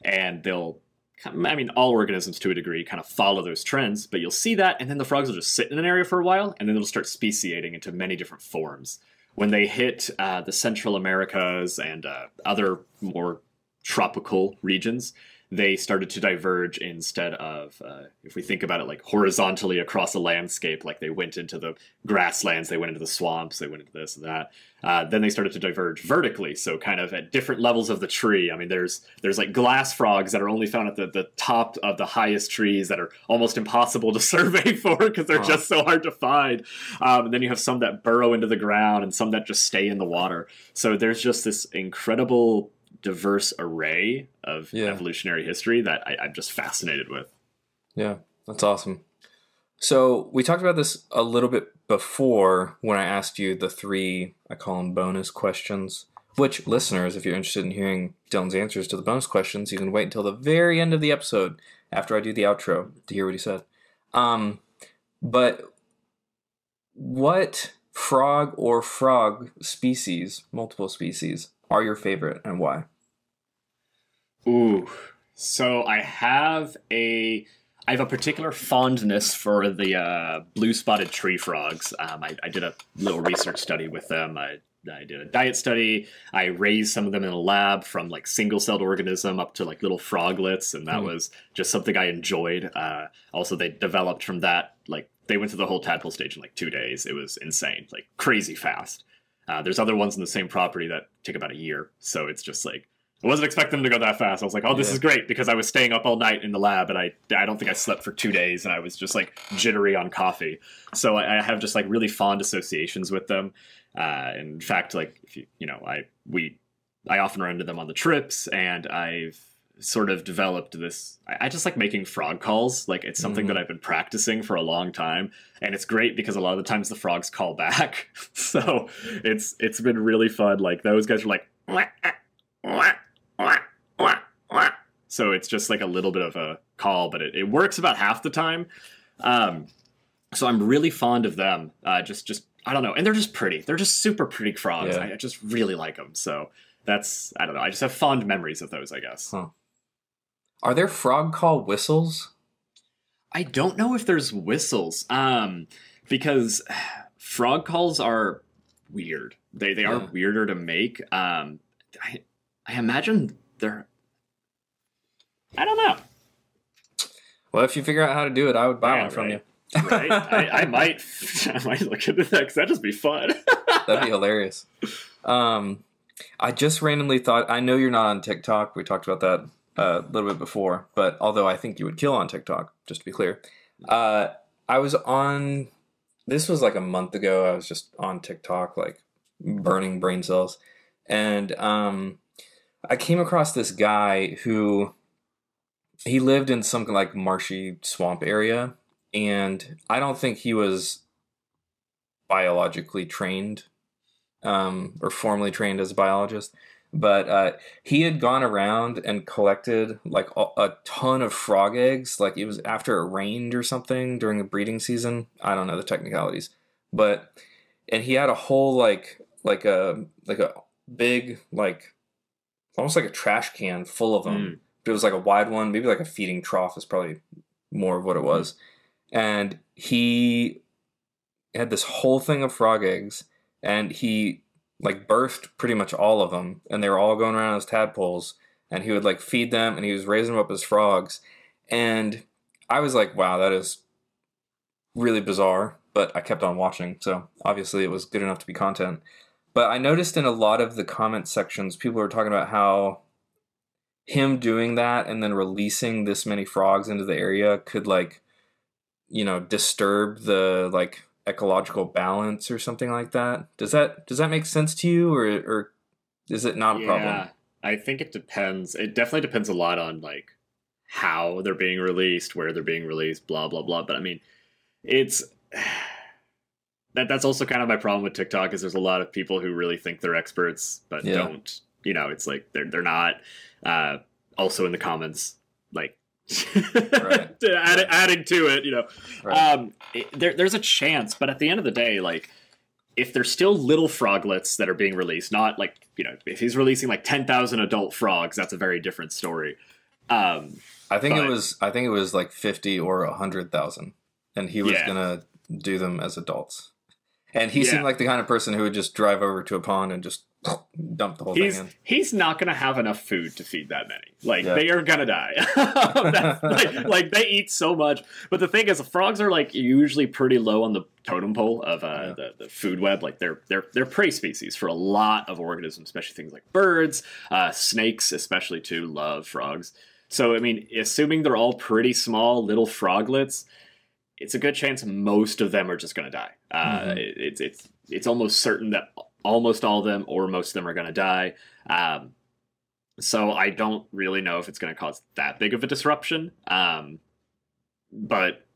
Speaker 2: And they'll I mean, all organisms to a degree kind of follow those trends, but you'll see that, and then the frogs will just sit in an area for a while, and then it'll start speciating into many different forms. When they hit uh, the Central Americas and uh, other more tropical regions, they started to diverge instead of, uh, if we think about it, like horizontally across a landscape, like they went into the grasslands, they went into the swamps, they went into this and that. Uh, then they started to diverge vertically, so kind of at different levels of the tree. I mean, there's there's like glass frogs that are only found at the, the top of the highest trees that are almost impossible to survey for because they're
Speaker 1: Huh.
Speaker 2: just so hard to find. Um, and then you have some that burrow into the ground and some that just stay in the water. So there's just this incredible diverse array of
Speaker 1: Yeah.
Speaker 2: evolutionary history that I, I'm just fascinated with.
Speaker 1: Yeah, that's awesome. So we talked about this a little bit before when I asked you the three, I call them bonus questions. Which listeners, if you're interested in hearing Dillon's answers to the bonus questions, you can wait until the very end of the episode after I do the outro to hear what he said. Um, but what frog or frog species, multiple species, are your favorite and why?
Speaker 2: Ooh. So I have a I have a particular fondness for the uh, blue spotted tree frogs. Um, I, I did a little research study with them. I, I did a diet study. I raised some of them in a lab from like single celled organism up to like little froglets, and that
Speaker 1: Hmm.
Speaker 2: was just something I enjoyed. Uh, also, they developed from that like they went through the whole tadpole stage in like two days. It was insane, like crazy fast. Uh, there's other ones in the same property that take about a year, so it's just like I wasn't expecting them to go that fast. I was like, "Oh, this
Speaker 1: Yeah.
Speaker 2: is great," because I was staying up all night in the lab, and I I don't think I slept for two days, and I was just like jittery on coffee. So I, I have just like really fond associations with them. Uh, in fact, like if you you know I we I often run into them on the trips, and I've sort of developed this. I, I just like making frog calls. Like it's something
Speaker 1: Mhm.
Speaker 2: that I've been practicing for a long time, and it's great because a lot of the times the frogs call back. so it's it's been really fun. Like those guys are like. "Wah, ah, wah, wah, wah." So it's just like a little bit of a call, but it, it works about half the time. Um, so I'm really fond of them. Uh, just just I don't know, and they're just pretty. They're just super pretty frogs.
Speaker 1: Yeah.
Speaker 2: I, I just really like them. So that's I don't know. I just have fond memories of those. I guess.
Speaker 1: Huh. Are there frog call whistles?
Speaker 2: I don't know if there's whistles, um, because frog calls are weird. They they are weirder to make. Um, I I imagine they're. I don't know.
Speaker 1: Well, if you figure out how to do it, I would buy
Speaker 2: Yeah,
Speaker 1: one from
Speaker 2: right.
Speaker 1: you.
Speaker 2: Right? I, I might I might look into that because that'd just be fun.
Speaker 1: That'd be hilarious. Um, I just randomly thought. I know you're not on TikTok. We talked about that a little bit before, but although I think you would kill on TikTok, just to be clear, uh, I was on. This was like a month ago. I was just on TikTok, like burning brain cells, and um, I came across this guy who he lived in some like marshy swamp area, and I don't think he was biologically trained um, or formally trained as a biologist, but uh, he had gone around and collected like a, a ton of frog eggs. Like it was after it rained or something during the breeding season. I don't know the technicalities, but and he had a whole like like a like a big like almost like a trash can full of them.
Speaker 2: Mm.
Speaker 1: But it was like a wide one, maybe like a feeding trough is probably more of what it was. And he had this whole thing of frog eggs, and he like birthed pretty much all of them, and they were all going around as tadpoles. And he would like feed them, and he was raising them up as frogs. And I was like, wow, that is really bizarre. But I kept on watching, so obviously it was good enough to be content. But I noticed in a lot of the comment sections, people were talking about how him doing that and then releasing this many frogs into the area could like you know disturb the like ecological balance or something like that does that does that make sense to you or or is it not a problem
Speaker 2: I think it depends. It definitely depends a lot on like how they're being released, where they're being released, blah blah blah. But I mean, it's that that's also kind of my problem with TikTok is there's a lot of people who really think they're experts but
Speaker 1: Yeah.
Speaker 2: don't. You know, it's like they're they're not. Uh, also in the comments, like
Speaker 1: Right.
Speaker 2: to add, adding to it, you know,
Speaker 1: Right.
Speaker 2: um, it, there, there's a chance, but at the end of the day, like if there's still little froglets that are being released, not like you know, if he's releasing like ten thousand adult frogs, that's a very different story. Um,
Speaker 1: i think it was i think it was like 50 or 100000 and he was
Speaker 2: Yeah.
Speaker 1: gonna do them as adults and he
Speaker 2: Yeah.
Speaker 1: seemed like the kind of person who would just drive over to a pond and just dump the whole
Speaker 2: he's
Speaker 1: thing in
Speaker 2: he's not going to have enough food to feed that many. Like
Speaker 1: Yeah.
Speaker 2: they are going to die. Like, like they eat so much. But the thing is, the frogs are like usually pretty low on the totem pole of uh,
Speaker 1: Yeah.
Speaker 2: the, the food web. Like they're they're they're prey species for a lot of organisms, especially things like birds, uh, snakes, especially too love frogs. So I mean, assuming they're all pretty small little froglets. It's a good chance most of them are just going to die. Uh,
Speaker 1: Mhm.
Speaker 2: it, it's it's it's almost certain that almost all of them or most of them are going to die. Um, so I don't really know if it's going to cause that big of a disruption. Um, but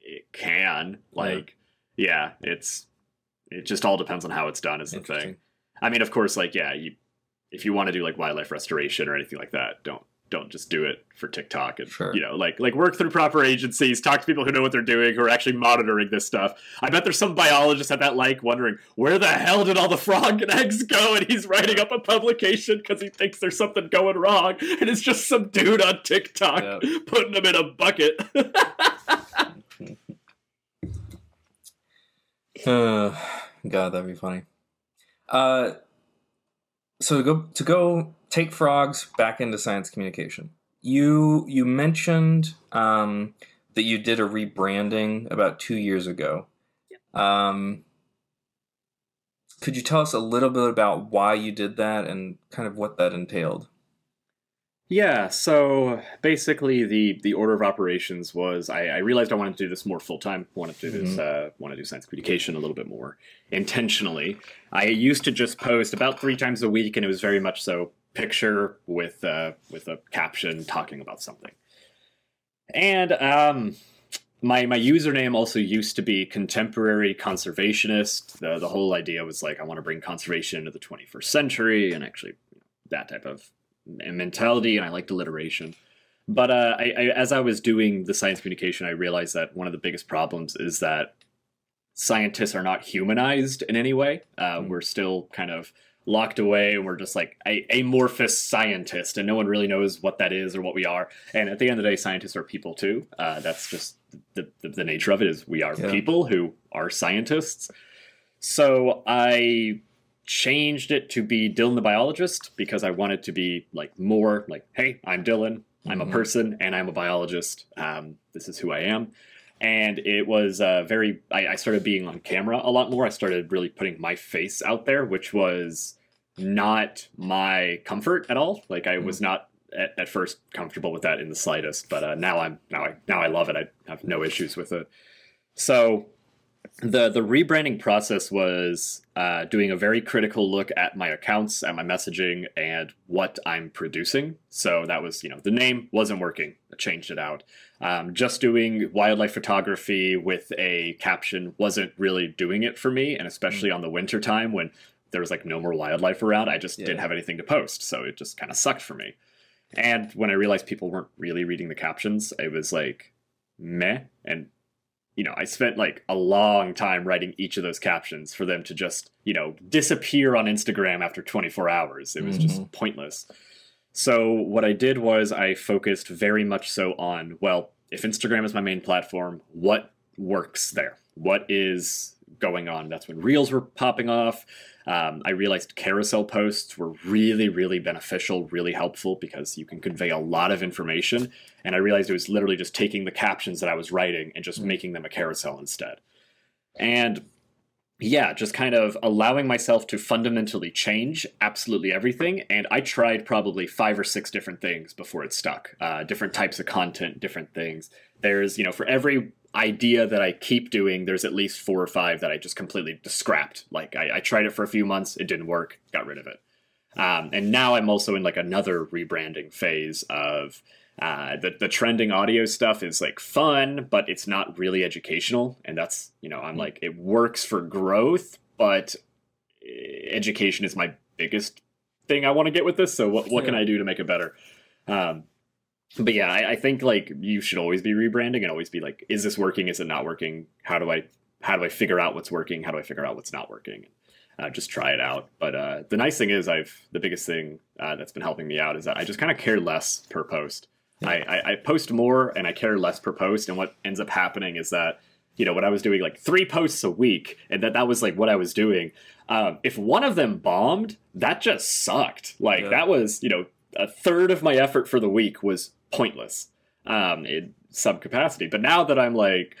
Speaker 2: it can. Like, yeah, it's it just all depends on how it's done. Is the thing. I mean, of course, like yeah, you if you want to do like wildlife restoration or anything like that, don't don't just do it for TikTok and
Speaker 1: Sure.
Speaker 2: you know like like work through proper agencies, talk to people who know what they're doing, who are actually monitoring this stuff. I bet there's some biologist at that lake wondering where the hell did all the frog and eggs go, and he's writing up a publication because he thinks there's something going wrong, and it's just some dude on TikTok
Speaker 1: Yeah.
Speaker 2: putting them in a bucket.
Speaker 1: Uh, God, that'd be funny. Uh, so to go to go take frogs back into science communication. You you mentioned um, that you did a rebranding about two years ago. Um, could you tell us a little bit about why you did that and kind of what that entailed?
Speaker 2: Yeah, so basically the the order of operations was I, I realized I wanted to do this more full time. Wanted to do this uh, want to do science communication a little bit more intentionally. I used to just post about three times a week, and it was very much so picture with uh, with a caption talking about something. And um, my my username also used to be contemporary conservationist. The the whole idea was like I want to bring conservation into the 21st century and actually that type of mentality, and I liked alliteration. But uh, I, I, as I was doing the science communication, I realized that one of the biggest problems is that scientists are not humanized in any way. Uh, mm. We're still kind of locked away. And we're just like a amorphous scientist and no one really knows what that is or what we are. And at the end of the day scientists are people too. Uh, that's just the, the, the, nature of it is we are yeah. people who are scientists. So i changed it to be dillon the biologist because i wanted to be like more like hey i'm dillon. I'm mm-hmm. a person and i'm a biologist. Um, this is who i am and it was uh, very I, I, started being on camera a lot more. I started really putting my face out there which was not my comfort at all. Like i was mm. not at, at first comfortable with that in the slightest but uh, now i'm now i now i love it. I have no issues with it. So the the rebranding process was uh, doing a very critical look at my accounts, at my messaging, and what I'm producing. So that was, you know, the name wasn't working. I changed it out. Um, just doing wildlife photography with a caption wasn't really doing it for me, and especially mm. on the winter time when there was like no more wildlife around, I just yeah. didn't have anything to post. So it just kind of sucked for me. And when I realized people weren't really reading the captions, it was like meh. And you know, I spent like a long time writing each of those captions for them to just, you know, disappear on Instagram after 24 hours. It was mm-hmm. just pointless. So, what I did was I focused very much so on, well, if Instagram is my main platform, what works there? What is going on? That's when reels were popping off. Um, I realized carousel posts were really, really beneficial, really helpful because you can convey a lot of information. And I realized it was literally just taking the captions that I was writing and just mm. making them a carousel instead. And yeah, just kind of allowing myself to fundamentally change absolutely everything. And I tried probably five or six different things before it stuck. Uh, different types of content, different things. There's, you know, for every idea that I keep doing, there's at least four or five that I just completely scrapped. Like I, I tried it for a few months, it didn't work, got rid of it. Um, and now I'm also in like another rebranding phase of uh, the the trending audio stuff is like fun, but it's not really educational. And that's you know I'm hmm. like it works for growth, but eh, education is my biggest thing I want to get with this. So what what can I do to make it better? Um, but yeah, I, I, think like you should always be rebranding and always be like, is this working? Is it not working? How do I how do I figure out what's working? How do I figure out what's not working? Uh, just try it out. But uh, the nice thing is, I've the biggest thing uh, that's been helping me out is that I just kind of care less per post. Yeah. I, I, I post more and I care less per post, and what ends up happening is that you know when I was doing like three posts a week, and that that was like what I was doing. Um, if one of them bombed, that just sucked. Like yeah. that was you know a third of my effort for the week was pointless um, in some capacity. But now that I'm like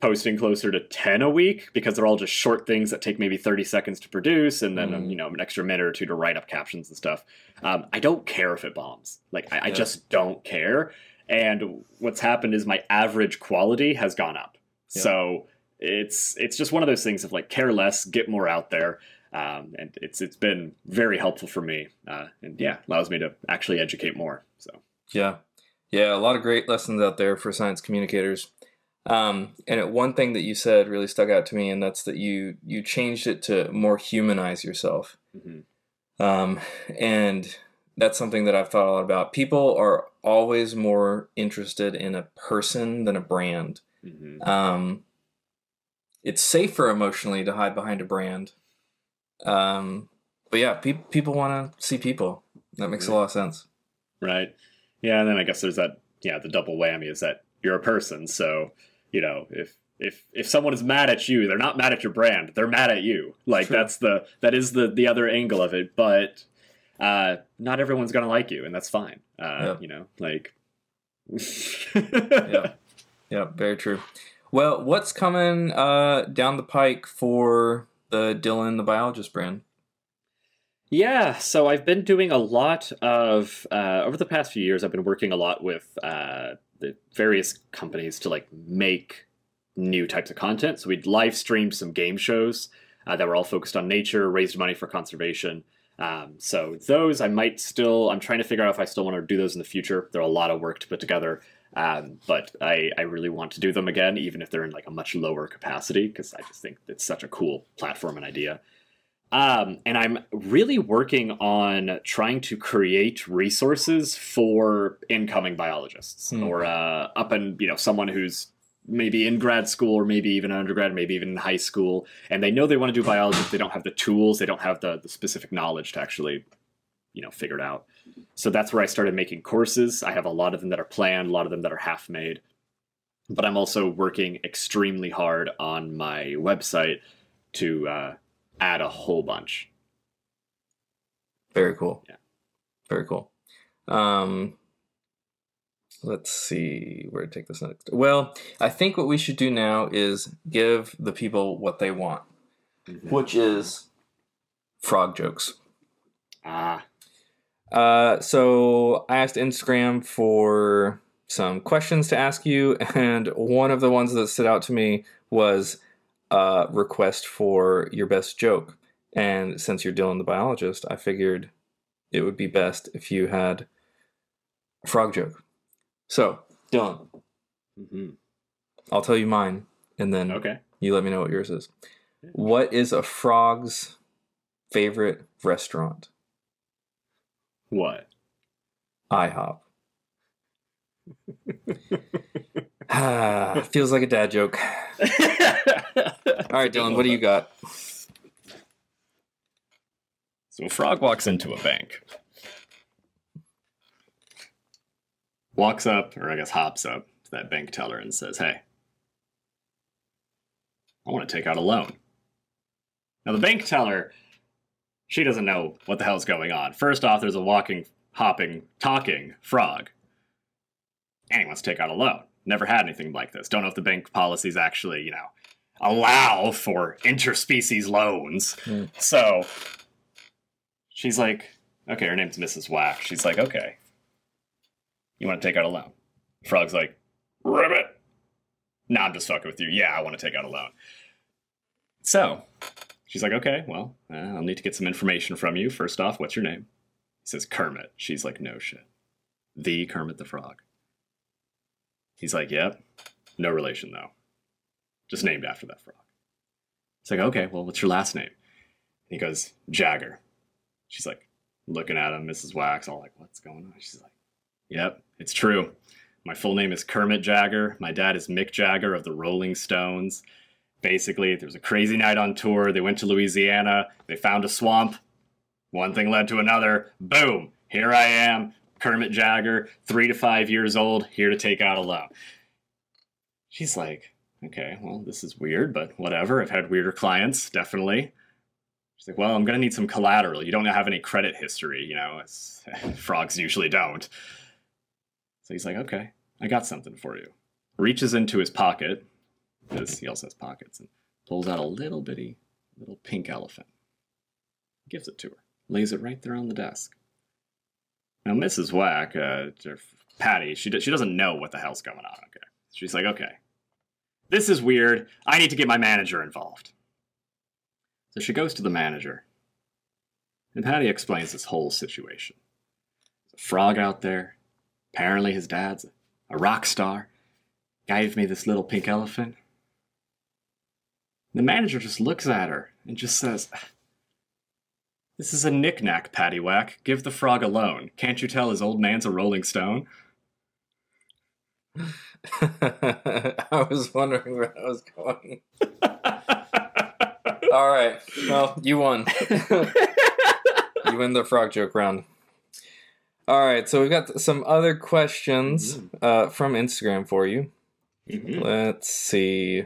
Speaker 2: posting closer to 10 a week because they're all just short things that take maybe 30 seconds to produce and then mm. you know an extra minute or two to write up captions and stuff um, i don't care if it bombs like I, yeah. I, just don't care and what's happened is my average quality has gone up yeah. so it's it's just one of those things of like care less get more out there um, and it's it's been very helpful for me uh, and yeah allows me to actually educate more so
Speaker 1: yeah yeah, a lot of great lessons out there for science communicators. Um, and it, one thing that you said really stuck out to me, and that's that you you changed it to more humanize yourself. Mm-hmm. Um, and that's something that I've thought a lot about. People are always more interested in a person than a brand. Mm-hmm. Um, it's safer emotionally to hide behind a brand. Um, but yeah, pe- people want to see people. That makes a lot of sense.
Speaker 2: Right. Yeah, and then I guess there's that yeah, the double whammy is that you're a person, so you know, if if if someone is mad at you, they're not mad at your brand, they're mad at you. Like True. that's the that is the the other angle of it, but uh not everyone's going to like you and that's fine. Uh yeah. you know, like
Speaker 1: Yeah. Yeah, very true. Well, what's coming uh down the pike for the Dillon the biologist brand?
Speaker 2: Yeah, so I've been doing a lot of uh, over the past few years. I've been working a lot with uh, the various companies to like make new types of content. So we'd live streamed some game shows uh, that were all focused on nature, raised money for conservation, Um, so those I might still. I'm trying to figure out if I still want to do those in the future. They're a lot of work to put together, um, but I, I really want to do them again, even if they're in like a much lower capacity, because I just think it's such a cool platform and idea. Um, and I'm really working on trying to create resources for incoming biologists
Speaker 1: Hmm.
Speaker 2: or uh, up and you know someone who's maybe in grad school or maybe even undergrad, maybe even in high school, and they know they want to do biology, but they don't have the tools, they don't have the, the specific knowledge to actually, you know, figure it out. So that's where I started making courses. I have a lot of them that are planned, a lot of them that are half made. But I'm also working extremely hard on my website to uh, add a whole bunch.
Speaker 1: Very cool.
Speaker 2: Yeah.
Speaker 1: Very cool. Um, let's see where to take this next. Well, I think what we should do now is give the people what they want, which is frog jokes.
Speaker 2: Ah,
Speaker 1: Uh, so I asked Instagram for some questions to ask you, and one of the ones that stood out to me was a request for your best joke. And since you're Dillon the biologist, I figured it would be best if you had a frog joke. So, Dillon,
Speaker 2: hmm
Speaker 1: I'll tell you mine, and then
Speaker 2: okay.
Speaker 1: you let me know what yours is. What is a frog's favorite restaurant?
Speaker 2: What?
Speaker 1: IHOP. Ah, feels like a dad joke. All right, Dillon, what do you got?
Speaker 2: So a frog walks into a bank. Walks up, or I guess hops up to that bank teller and says, Hey, I want to take out a loan. Now, the bank teller, she doesn't know what the hell's going on. First off, there's a walking, hopping, talking frog. And he wants to take out a loan. Never had anything like this. Don't know if the bank policies actually, you know, allow for interspecies loans.
Speaker 1: Hmm.
Speaker 2: So she's like, okay, her name's Mrs. Whack. She's like, okay, you want to take out a loan? Frog's like, ribbit. Nah, I'm just fucking with you. Yeah, I want to take out a loan. So she's like, okay, well, uh, I'll need to get some information from you. First off, what's your name? He says, Kermit. She's like, no shit. The Kermit the Frog. He's like, yep. No relation, though. Just named after that frog. It's like, okay, well, what's your last name? He goes, Jagger. She's like, looking at him, Mrs. Whack, all like, what's going on? She's like, yep, it's true. My full name is Kermit Jagger. My dad is Mick Jagger of the Rolling Stones. Basically, there was a crazy night on tour. They went to Louisiana. They found a swamp. One thing led to another. Boom! Here I am, Kermit Jagger, three to five years old, here to take out a loan. She's like, okay, well, this is weird, but whatever. I've had weirder clients, definitely. She's like, well, I'm going to need some collateral. You don't have any credit history, you know, frogs usually don't. So he's like, okay, I got something for you. Reaches into his pocket, because he also has pockets, and pulls out a little bitty, little pink elephant. Gives it to her. Lays it right there on the desk. Now, Mrs. Whack, uh, Patty, she, she doesn't know what the hell's going on, okay? She's like, okay, this is weird. I need to get my manager involved. So she goes to the manager. And Patty explains this whole situation. There's a frog out there. Apparently, his dad's a rock star. Gave me this little pink elephant. The manager just looks at her and just says, This is a knick-knack, Paddywhack. Give the frog a loan. Can't you tell his old man's a rolling stone?
Speaker 1: I was wondering where I was going. All right. Well, you won. you win the frog joke round. All right. So we've got some other questions uh, from Instagram for you.
Speaker 2: Mhm.
Speaker 1: Let's see.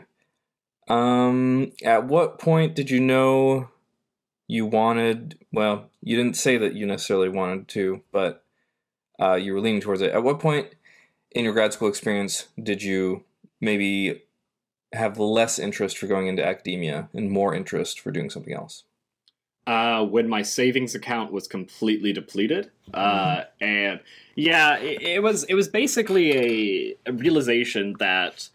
Speaker 1: Um, at what point did you know you wanted? Well, you didn't say that you necessarily wanted to, but uh, you were leaning towards it. At what point in your grad school experience did you maybe have less interest for going into academia and more interest for doing something else?
Speaker 2: uh, when my savings account was completely depleted. Uh, and yeah, it, it was it was basically a, a realization that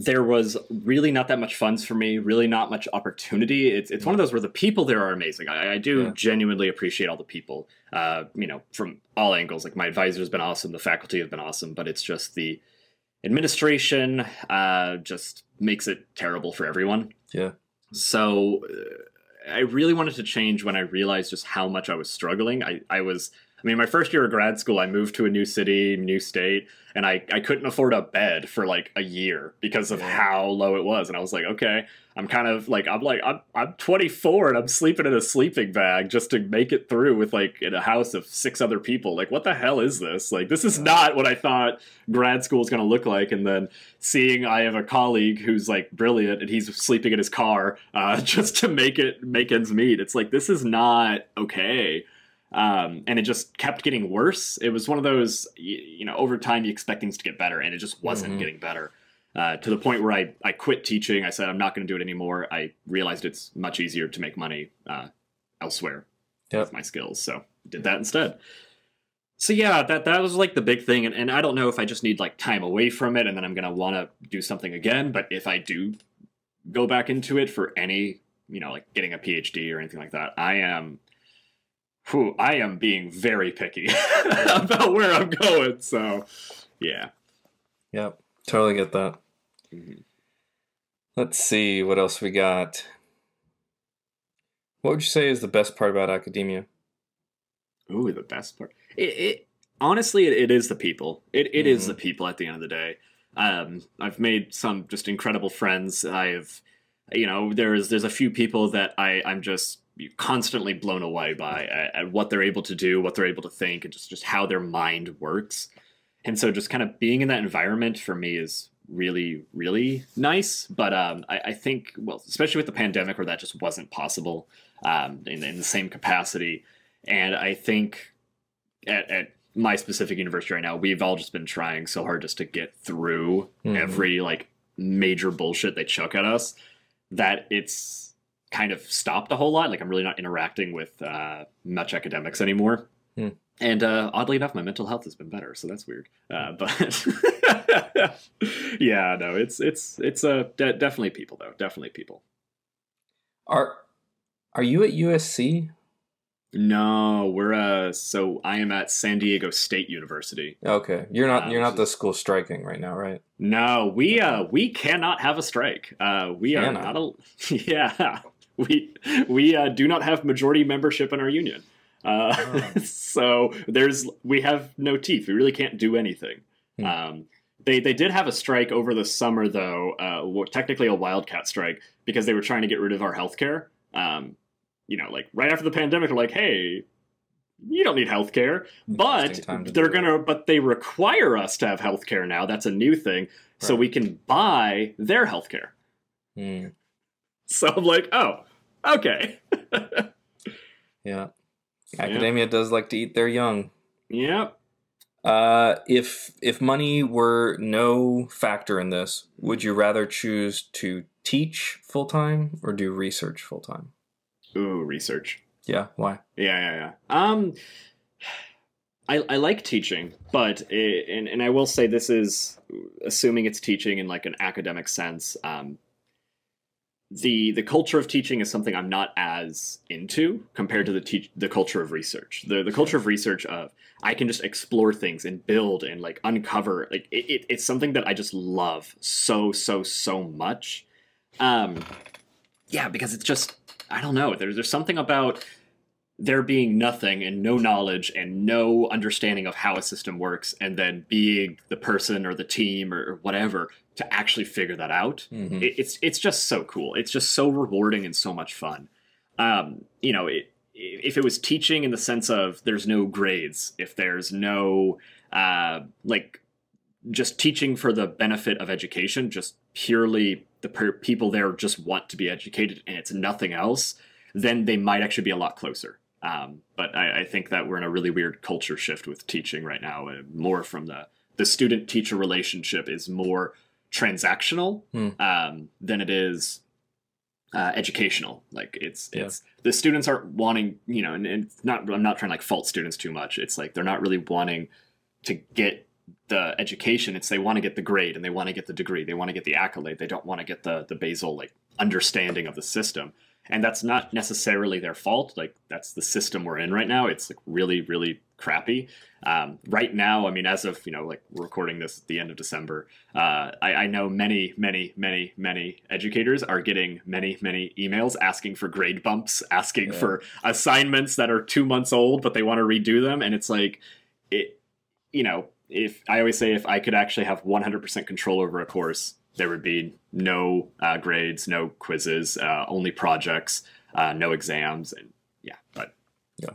Speaker 2: there was really not that much funds for me, really not much opportunity. It's it's one of those where the people there are amazing. I, I do
Speaker 1: Yeah.
Speaker 2: genuinely appreciate all the people, uh, you know, from all angles. Like my advisor's been awesome, the faculty have been awesome, but it's just the administration uh, just makes it terrible for everyone.
Speaker 1: Yeah.
Speaker 2: So uh, I really wanted to change when I realized just how much I was struggling. I, I was, I mean, my first year of grad school, I moved to a new city, new state, and I, I couldn't afford a bed for like a year because of how low it was. And I was like, okay, I'm kind of like, I'm like, I'm, I'm 24 and I'm sleeping in a sleeping bag just to make it through with like in a house of six other people. Like, what the hell is this? Like, this is not what I thought grad school is going to look like. And then seeing I have a colleague who's like brilliant and he's sleeping in his car uh, just to make it make ends meet. It's like this is not okay. Um, and it just kept getting worse. It was one of those, you, you know, over time you expect things to get better, and it just wasn't
Speaker 1: Mhm.
Speaker 2: getting better. Uh, to the point where I, I quit teaching. I said I'm not going to do it anymore. I realized it's much easier to make money uh, elsewhere
Speaker 1: Yep.
Speaker 2: with my skills, so did that instead. So yeah, that that was like the big thing, and, and I don't know if I just need like time away from it, and then I'm gonna want to do something again. But if I do go back into it for any, you know, like getting a PhD or anything like that, I am, whew, I am being very picky about where I'm going. So yeah,
Speaker 1: Yep. Totally get that.
Speaker 2: Mhm.
Speaker 1: Let's see what else we got. What would you say is the best part about academia?
Speaker 2: Ooh, the best part. It, it honestly, it, it is the people. It it is
Speaker 1: Mhm.
Speaker 2: the people at the end of the day. Um, I've made some just incredible friends. I've, you know, there's there's a few people that I I'm just constantly blown away by at, at what they're able to do, what they're able to think, and just just how their mind works. And so, just kind of being in that environment for me is really really nice. But um, I, I think, well, especially with the pandemic, where that just wasn't possible um, in, in the same capacity. And I think at, at my specific university right now, we've all just been trying so hard just to get through
Speaker 1: Mhm.
Speaker 2: every like major bullshit they chuck at us that it's kind of stopped a whole lot. Like I'm really not interacting with uh, much academics anymore.
Speaker 1: Hmm.
Speaker 2: And uh, oddly enough, my mental health has been better, so that's weird. Uh, but yeah, no, it's it's it's uh, de- definitely people though, definitely people.
Speaker 1: Are are you at USC?
Speaker 2: No, we're uh so I am at San Diego State University.
Speaker 1: Okay, you're not
Speaker 2: Uh,
Speaker 1: you're not the school striking right now, right?
Speaker 2: No, we uh we cannot have a strike. Uh we are not a yeah. We we uh, do not have majority membership in our union. Uh
Speaker 1: Oh.
Speaker 2: so there's we have no teeth. We really can't do anything.
Speaker 1: Hmm.
Speaker 2: Um they, they did have a strike over the summer, though, uh, technically a wildcat strike, because they were trying to get rid of our healthcare. Um, you know, like right after the pandemic, they're like, "Hey, you don't need healthcare," but they're gonna, but they require us to have healthcare now. That's a new thing, so we can buy their healthcare.
Speaker 1: Hmm,
Speaker 2: So I'm like, "Oh, okay,
Speaker 1: yeah. Academia does like to eat their young.
Speaker 2: yep."
Speaker 1: Uh, if if money were no factor in this, would you rather choose to teach full time or do research full time?
Speaker 2: Ooh, research.
Speaker 1: Yeah, why?
Speaker 2: Yeah, yeah, yeah. Um, I I like teaching, but it, and and I will say this is assuming it's teaching in like an academic sense. Um, the the culture of teaching is something I'm not as into compared to the teach the culture of research. The the culture of research of I can just explore things and build and like uncover like it, it, it's something that I just love so so so much. Um, yeah, because it's just I don't know. There's there's something about there being nothing and no knowledge and no understanding of how a system works, and then being the person or the team or, or whatever to actually figure that out.
Speaker 1: Mhm.
Speaker 2: It, it's it's just so cool. It's just so rewarding and so much fun. Um, you know, it, if it was teaching in the sense of there's no grades, if there's no uh, like just teaching for the benefit of education, just purely the per- people there just want to be educated and it's nothing else, then they might actually be a lot closer. Um, but I, I think that we're in a really weird culture shift with teaching right now. Uh, more from the the student teacher relationship is more transactional
Speaker 1: Hmm.
Speaker 2: um, than it is uh, educational. Like it's
Speaker 1: Yeah.
Speaker 2: it's the students aren't wanting you know, and, and it's not I'm not trying to like fault students too much. It's like they're not really wanting to get the education it's they want to get the grade and they want to get the degree they want to get the accolade they don't want to get the the basal like understanding of the system and that's not necessarily their fault. Like that's the system we're in right now. It's like really really crappy. Um, right now i mean as of you know like we're recording this at the end of december uh, I, I know many many many many educators are getting many many emails asking for grade bumps asking
Speaker 1: Yeah.
Speaker 2: for assignments that are two months old but they want to redo them. And it's like it you know if i always say if i could actually have 100% control over a course there would be no uh, grades no quizzes uh, only projects uh, no exams and yeah but
Speaker 1: Yeah.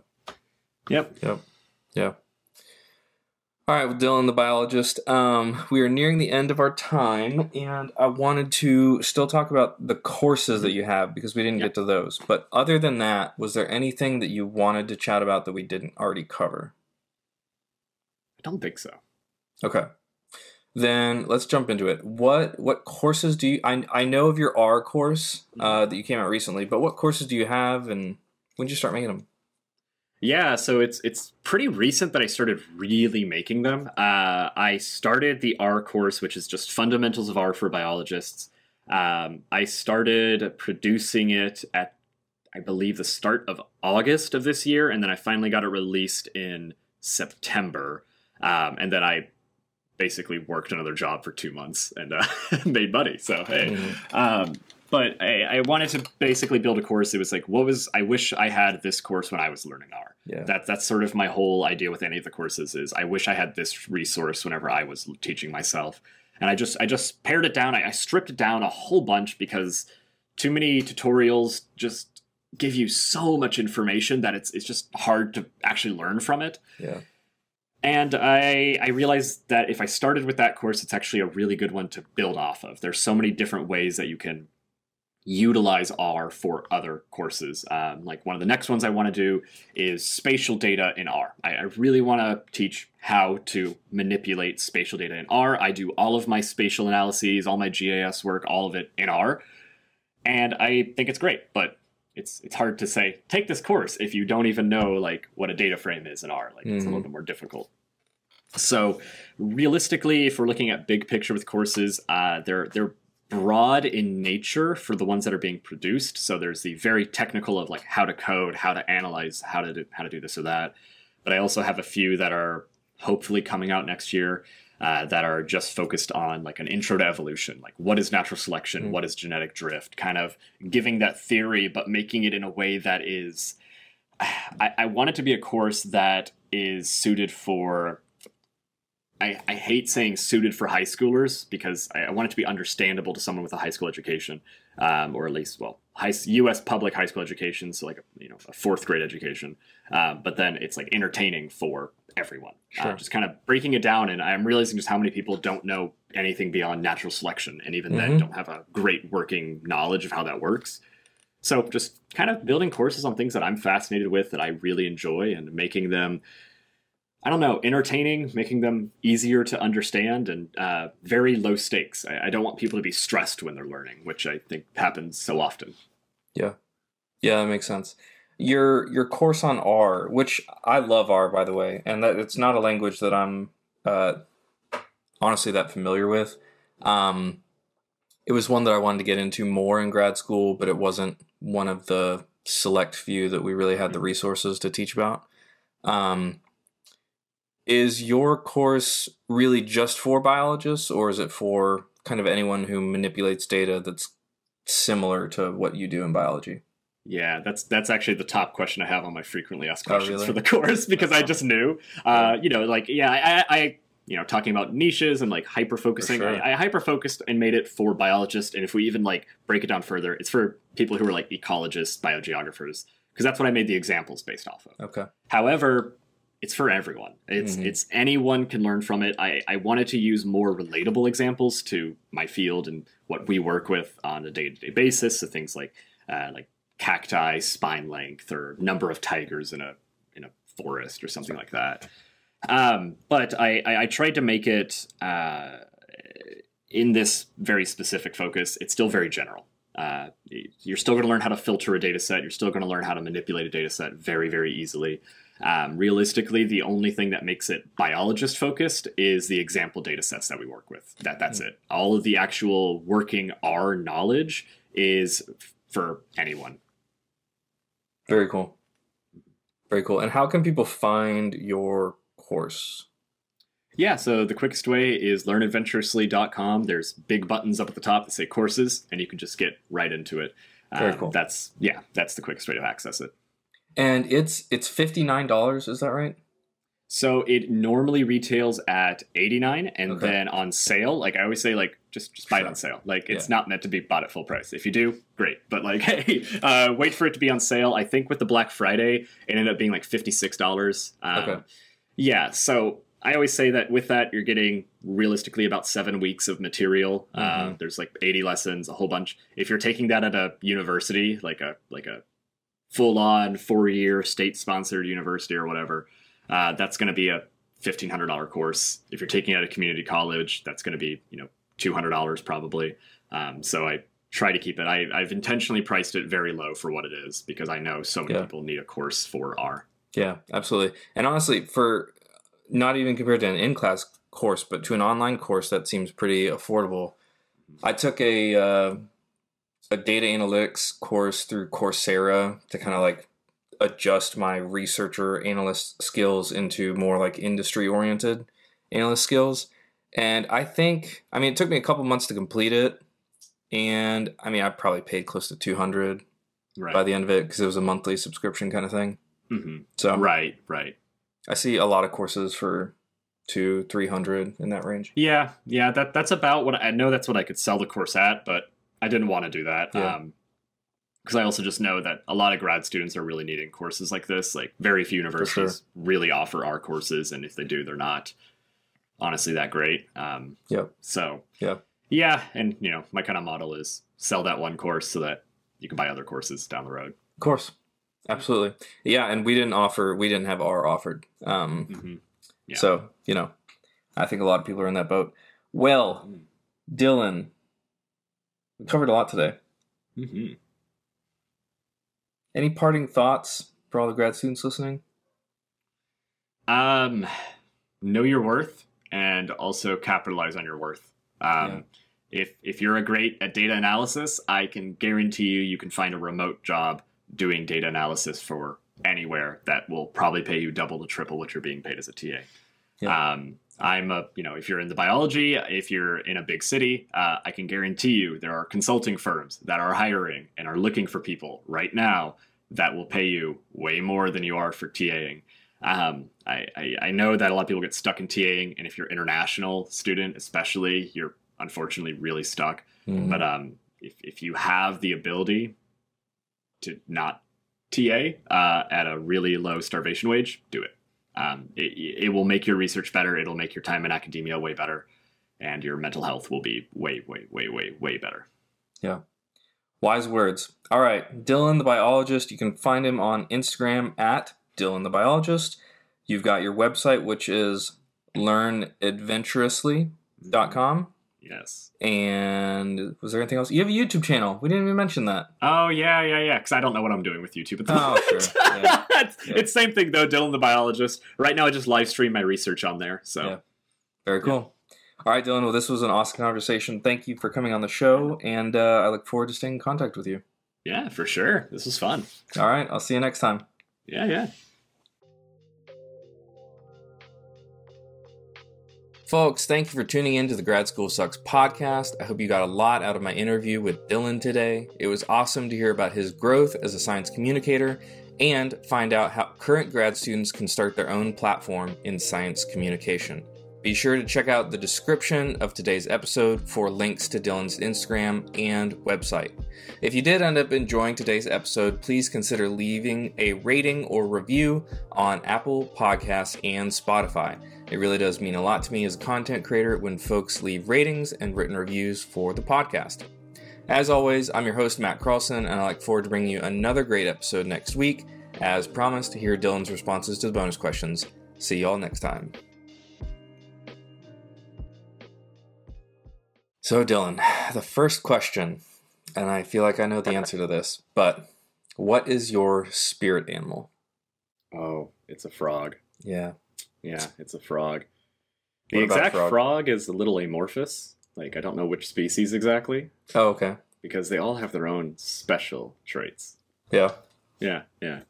Speaker 2: yep
Speaker 1: Yep. Yeah. All right, well, Dillon, the biologist. Um, we are nearing the end of our time, and I wanted to still talk about the courses that you have because we didn't
Speaker 2: Yeah.
Speaker 1: get to those. But other than that, was there anything that you wanted to chat about that we didn't already cover?
Speaker 2: i don't think so
Speaker 1: Okay. Then let's jump into it. What what courses do you? I I know of your R course uh, that you came out recently, but what courses do you have, and when did you start making them?
Speaker 2: Yeah, so it's it's pretty recent that I started really making them. Uh, I started the R course, which is just fundamentals of R for biologists. Um, I started producing it at, I believe, the start of August of this year, and then I finally got it released in September. Um, and then I basically worked another job for two months and uh, made money. So hey,
Speaker 1: Mhm.
Speaker 2: um, but I, I wanted to basically build a course. It was like, what was I wish I had this course when I was learning R.
Speaker 1: Yeah.
Speaker 2: That that's sort of my whole idea with any of the courses is I wish I had this resource whenever I was teaching myself. And I just I just pared it down. I, I stripped it down a whole bunch because too many tutorials just give you so much information that it's it's just hard to actually learn from it.
Speaker 1: Yeah.
Speaker 2: And I I realized that if I started with that course, it's actually a really good one to build off of. There's so many different ways that you can utilize R for other courses. Um, like one of the next ones I want to do is spatial data in R. I, I really want to teach how to manipulate spatial data in R. I do all of my spatial analyses, all my GIS work, all of it in R, and I think it's great. But it's it's hard to say take this course if you don't even know like what a data frame is in R. Like it's a little bit more difficult. So realistically, if we're looking at big picture with courses, uh, they're they're broad in nature for the ones that are being produced. So there's the very technical of like how to code, how to analyze, how to do, how to do this or that. But I also have a few that are hopefully coming out next year uh, that are just focused on like an intro to evolution, like what is natural selection,
Speaker 1: Mm.
Speaker 2: what is genetic drift, kind of giving that theory, but making it in a way that is. I, I want it to be a course that is suited for I, I hate saying suited for high schoolers because I, I want it to be understandable to someone with a high school education, um, or at least well, high U.S. public high school education, so like a, you know a fourth grade education. Um, but then it's like entertaining for everyone. Uh, just kind of breaking it down, and I'm realizing just how many people don't know anything beyond natural selection, and even then
Speaker 1: Mhm.
Speaker 2: don't have a great working knowledge of how that works. So just kind of building courses on things that I'm fascinated with that I really enjoy, and making them I don't know, entertaining, making them easier to understand, and uh, very low stakes. I, I don't want people to be stressed when they're learning, which I think happens so often.
Speaker 1: Yeah. Yeah, that makes sense. Your your course on R, which I love R by the way, and that it's not a language that I'm uh, honestly that familiar with. Um, it was one that I wanted to get into more in grad school, but it wasn't one of the select few that we really had the resources to teach about. Um, is your course really just for biologists, or is it for kind of anyone who manipulates data that's similar to what you do in biology?
Speaker 2: Yeah, that's that's actually the top question I have on my frequently asked
Speaker 1: Oh,
Speaker 2: questions
Speaker 1: really?
Speaker 2: for the course because I just knew, uh, you know, like yeah, I, I, you know, talking about niches and like hyper focusing.
Speaker 1: Sure.
Speaker 2: I, I hyper focused and made it for biologists, and if we even like break it down further, it's for people who are like ecologists, biogeographers, because that's what I made the examples based off of.
Speaker 1: Okay.
Speaker 2: However, it's for everyone. It's
Speaker 1: Mhm.
Speaker 2: it's anyone can learn from it. I, I wanted to use more relatable examples to my field and what we work with on a day to day basis. So things like uh, like cacti spine length or number of tigers in a in a forest or something like that. Um, but I, I, I tried to make it uh, in this very specific focus. It's still very general. Uh, you're still going to learn how to filter a data set. You're still going to learn how to manipulate a data set very, very easily. Um, realistically, the only thing that makes it biologist focused is the example data sets that we work with. That that's
Speaker 1: Hmm.
Speaker 2: it. All of the actual working R knowledge is f- for anyone.
Speaker 1: Very cool. Very cool. And how can people find your course?
Speaker 2: Yeah, so the quickest way is learnadventurously.com. There's big buttons up at the top that say courses, and you can just get right into it.
Speaker 1: Very
Speaker 2: Um,
Speaker 1: cool.
Speaker 2: That's yeah, that's the quickest way to access it.
Speaker 1: And it's it's fifty nine dollars. Is that right?
Speaker 2: So it normally retails at 89 and
Speaker 1: Okay.
Speaker 2: then on sale, like I always say like just just buy it on sale. Like it's
Speaker 1: Yeah.
Speaker 2: not meant to be bought at full price. If you do, great. But like hey, uh, wait for it to be on sale. I think with the Black Friday it ended up being like $56. Um,
Speaker 1: Okay.
Speaker 2: Yeah, so I always say that with that you're getting realistically about 7 weeks of material. Uh,
Speaker 1: Mhm.
Speaker 2: there's like 80 lessons, a whole bunch. If you're taking that at a university, like a like a full on 4-year state sponsored university or whatever, uh, that's going to be a fifteen hundred dollar course. If you're taking it at a community college, that's going to be you know two hundred dollars probably. Um, so I try to keep it. I, I've intentionally priced it very low for what it is because I know so many
Speaker 1: Yeah.
Speaker 2: people need a course for R.
Speaker 1: Yeah, absolutely. And honestly, for not even compared to an in class course, but to an online course, that seems pretty affordable. I took a uh, a data analytics course through Coursera to kind of like adjust my researcher analyst skills into more like industry oriented analyst skills. And I think, I mean, it took me a couple months to complete it. And I mean, I probably paid close to 200
Speaker 2: Right.
Speaker 1: by the end of it because it was a monthly subscription kind of thing.
Speaker 2: hmm
Speaker 1: So
Speaker 2: Right. Right.
Speaker 1: I see a lot of courses for two, three hundred in that range.
Speaker 2: Yeah. Yeah. That that's about what I know. That's what I could sell the course at, but I didn't want to do that.
Speaker 1: Yeah.
Speaker 2: Um, because I also just know that a lot of grad students are really needing courses like this. Like very few universities really offer R courses, and if they do, they're not honestly that great. Um,
Speaker 1: Yep.
Speaker 2: So
Speaker 1: yeah,
Speaker 2: yeah, and you know my kind of model is sell that one course so that you can buy other courses down the road.
Speaker 1: Of course, absolutely, yeah. And we didn't offer, we didn't have R offered. Um,
Speaker 2: hmm Yeah.
Speaker 1: So you know, I think a lot of people are in that boat. Well,
Speaker 2: Mm.
Speaker 1: Dillon, we covered a lot today.
Speaker 2: hmm
Speaker 1: Any parting thoughts for all the grad students listening?
Speaker 2: Um, know your worth and also capitalize on your worth. Um, If if you're a great at data analysis, I can guarantee you you can find a remote job doing data analysis for anywhere that will probably pay you double to triple what you're being paid as a TA.
Speaker 1: Yeah.
Speaker 2: Um, I'm a you know if you're in the biology, if you're in a big city, uh, I can guarantee you there are consulting firms that are hiring and are looking for people right now that will pay you way more than you are for TAing. Um, I, I, I know that a lot of people get stuck in TAing, and if you're international student, especially, you're unfortunately really stuck.
Speaker 1: Mhm.
Speaker 2: But um, if if you have the ability to not TA uh, at a really low starvation wage, do it. Um, it. It will make your research better. It'll make your time in academia way better, and your mental health will be way, way, way, way, way better. Yeah.
Speaker 1: Wise words. All right, Dillon the biologist. You can find him on Instagram at Dillon the biologist. You've got your website, which is learnadventurously.com.
Speaker 2: Yes.
Speaker 1: And was there anything else? You have a YouTube channel. We didn't even mention that.
Speaker 2: Oh yeah, yeah, yeah. Because I don't know what I'm doing with YouTube at the
Speaker 1: Oh,
Speaker 2: moment.
Speaker 1: sure. Yeah.
Speaker 2: it's,
Speaker 1: Yeah.
Speaker 2: it's same thing though. Dillon the biologist. Right now, I just live stream my research on there. So
Speaker 1: Yeah. Very cool. All right, Dillon. Well, this was an awesome conversation. Thank you for coming on the show, and uh, I look forward to staying in contact with you.
Speaker 2: yeah, for sure. This was fun.
Speaker 1: All right, I'll see you next time.
Speaker 2: Yeah, yeah.
Speaker 1: Folks, thank you for tuning in to the Grad School Sucks podcast. I hope you got a lot out of my interview with Dillon today. It was awesome to hear about his growth as a science communicator and find out how current grad students can start their own platform in science communication. Be sure to check out the description of today's episode for links to Dillon's Instagram and website. If you did end up enjoying today's episode, please consider leaving a rating or review on Apple Podcasts and Spotify. It really does mean a lot to me as a content creator when folks leave ratings and written reviews for the podcast. As always, I'm your host, Matt Carlson, and I look forward to bringing you another great episode next week. As promised, to hear Dillon's responses to the bonus questions. See y'all next time. So, Dillon, the first question, and I feel like I know the answer to this, but what is your spirit animal?
Speaker 2: Oh, It's a frog.
Speaker 1: Yeah.
Speaker 2: Yeah, it's a frog. The
Speaker 1: What
Speaker 2: exact
Speaker 1: frog?
Speaker 2: frog? is a little amorphous. Like I don't know which species exactly
Speaker 1: Oh, okay.
Speaker 2: because they all have their own special traits.
Speaker 1: Yeah.
Speaker 2: Yeah, yeah.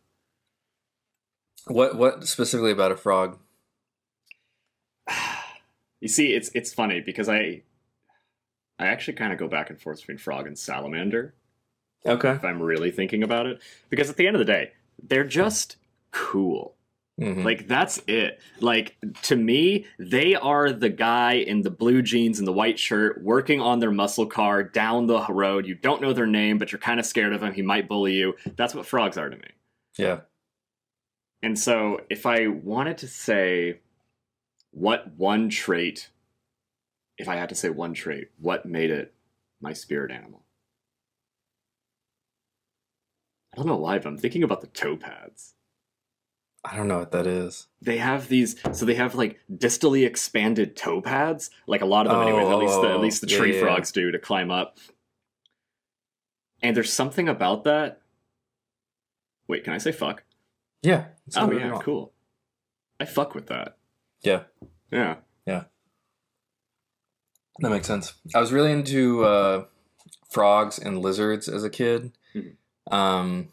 Speaker 1: What what specifically about a frog?
Speaker 2: You see, it's it's funny because I I actually kind of go back and forth between frog and salamander
Speaker 1: Okay.
Speaker 2: if I'm really thinking about it. Because at the end of the day, they're just cool.
Speaker 1: Mhm.
Speaker 2: Like that's it. Like to me, they are the guy in the blue jeans and the white shirt working on their muscle car down the road. You don't know their name, but you're kind of scared of him. He might bully you. That's what frogs are to me.
Speaker 1: yeah.
Speaker 2: And so, if I wanted to say what one trait, if I had to say one trait, what made it my spirit animal? I don't know why, but I'm thinking about the toe pads.
Speaker 1: I don't know what that is.
Speaker 2: They have these, so they have like distally expanded toe pads, like a lot of them,
Speaker 1: Oh,
Speaker 2: anyways. At least, the,
Speaker 1: oh,
Speaker 2: at least the tree
Speaker 1: yeah.
Speaker 2: frogs do to climb up. And there's something about that. Wait, can I say fuck?
Speaker 1: Yeah. It's
Speaker 2: Oh yeah, cool. I fuck with that.
Speaker 1: Yeah.
Speaker 2: Yeah. Yeah.
Speaker 1: That makes sense. I was really into uh, frogs and lizards as a kid.
Speaker 2: Mhm.
Speaker 1: Um,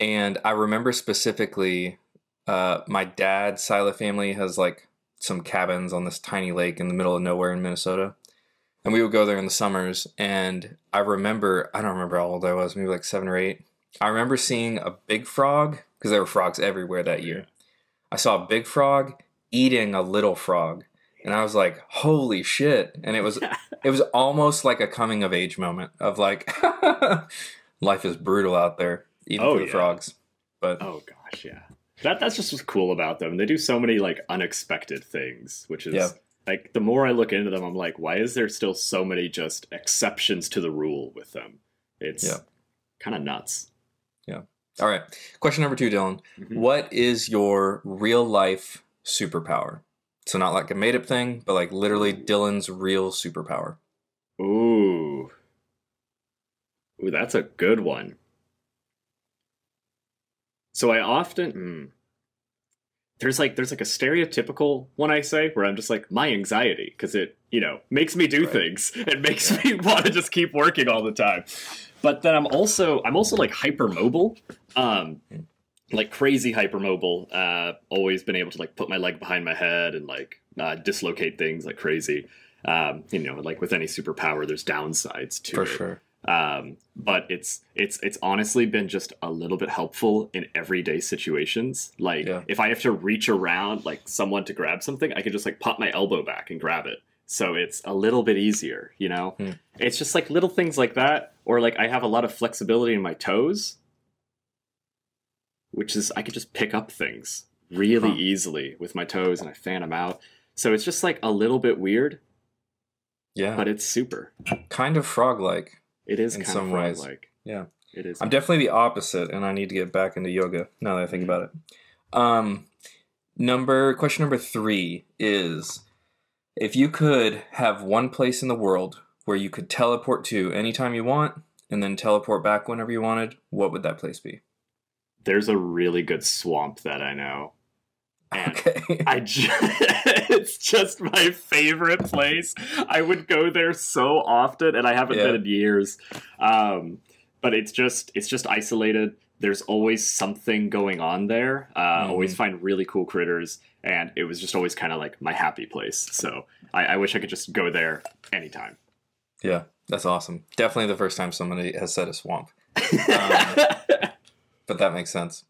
Speaker 1: and I remember specifically uh, my dad's side of the family has like some cabins on this tiny lake in the middle of nowhere in Minnesota. And we would go there in the summers. And I remember, I don't remember how old I was, maybe like seven or eight. I remember seeing a big frog because there were frogs everywhere that year. I saw a big frog eating a little frog. And I was like, holy shit. And it was it was almost like a coming of age moment of like life is brutal out there, even
Speaker 2: Oh,
Speaker 1: for the
Speaker 2: yeah.
Speaker 1: frogs. But
Speaker 2: Oh gosh, yeah. That that's just what's cool about them. They do so many like unexpected things, which is
Speaker 1: Yeah.
Speaker 2: like the more I look into them, I'm like, why is there still so many just exceptions to the rule with them? It's
Speaker 1: Yeah.
Speaker 2: kind of nuts. Yeah.
Speaker 1: All right. Question number two, Dillon.
Speaker 2: Mhm.
Speaker 1: What is your real life superpower? So not like a made up thing, but like literally Dillon's real superpower.
Speaker 2: Ooh, ooh, that's a good one. So I often hmm. there's like there's like a stereotypical one I say where I'm just like my anxiety because it you know makes me do
Speaker 1: Right.
Speaker 2: things. It makes me want to just keep working all the time. But then I'm also I'm also like hypermobile. Um like crazy hypermobile. Uh always been able to like put my leg behind my head and like uh, dislocate things like crazy. Um, you know, like with any superpower, there's downsides to
Speaker 1: For
Speaker 2: it
Speaker 1: sure.
Speaker 2: Um, but it's it's it's honestly been just a little bit helpful in everyday situations like
Speaker 1: Yeah.
Speaker 2: if i have to reach around like someone to grab something i can just like pop my elbow back and grab it so it's a little bit easier you know
Speaker 1: Hmm.
Speaker 2: it's just like little things like that or like i have a lot of flexibility in my toes which is i could just pick up things really
Speaker 1: Huh.
Speaker 2: easily with my toes and i fan them out so it's just like a little bit weird
Speaker 1: Yeah.
Speaker 2: but it's super
Speaker 1: kind of frog like.
Speaker 2: It is
Speaker 1: In
Speaker 2: kind
Speaker 1: some
Speaker 2: of
Speaker 1: ways.
Speaker 2: like
Speaker 1: Yeah.
Speaker 2: it is
Speaker 1: I'm definitely the opposite, and I need to get back into yoga now that I think about it. Um, number question number three is: if you could have one place in the world where you could teleport to anytime you want, and then teleport back whenever you wanted, what would that place be?
Speaker 2: there's a really good swamp that I know. And
Speaker 1: Okay.
Speaker 2: I ju- it's just my favorite place. I would go there so often, and I haven't
Speaker 1: Yeah.
Speaker 2: been in years. Um, but it's just it's just isolated. There's always something going on there. Uh,
Speaker 1: Mhm.
Speaker 2: Always find really cool critters, and it was just always kind of like my happy place. So I, I wish I could just go there anytime.
Speaker 1: yeah, that's awesome. Definitely the first time somebody has said a swamp, Um, but that makes sense.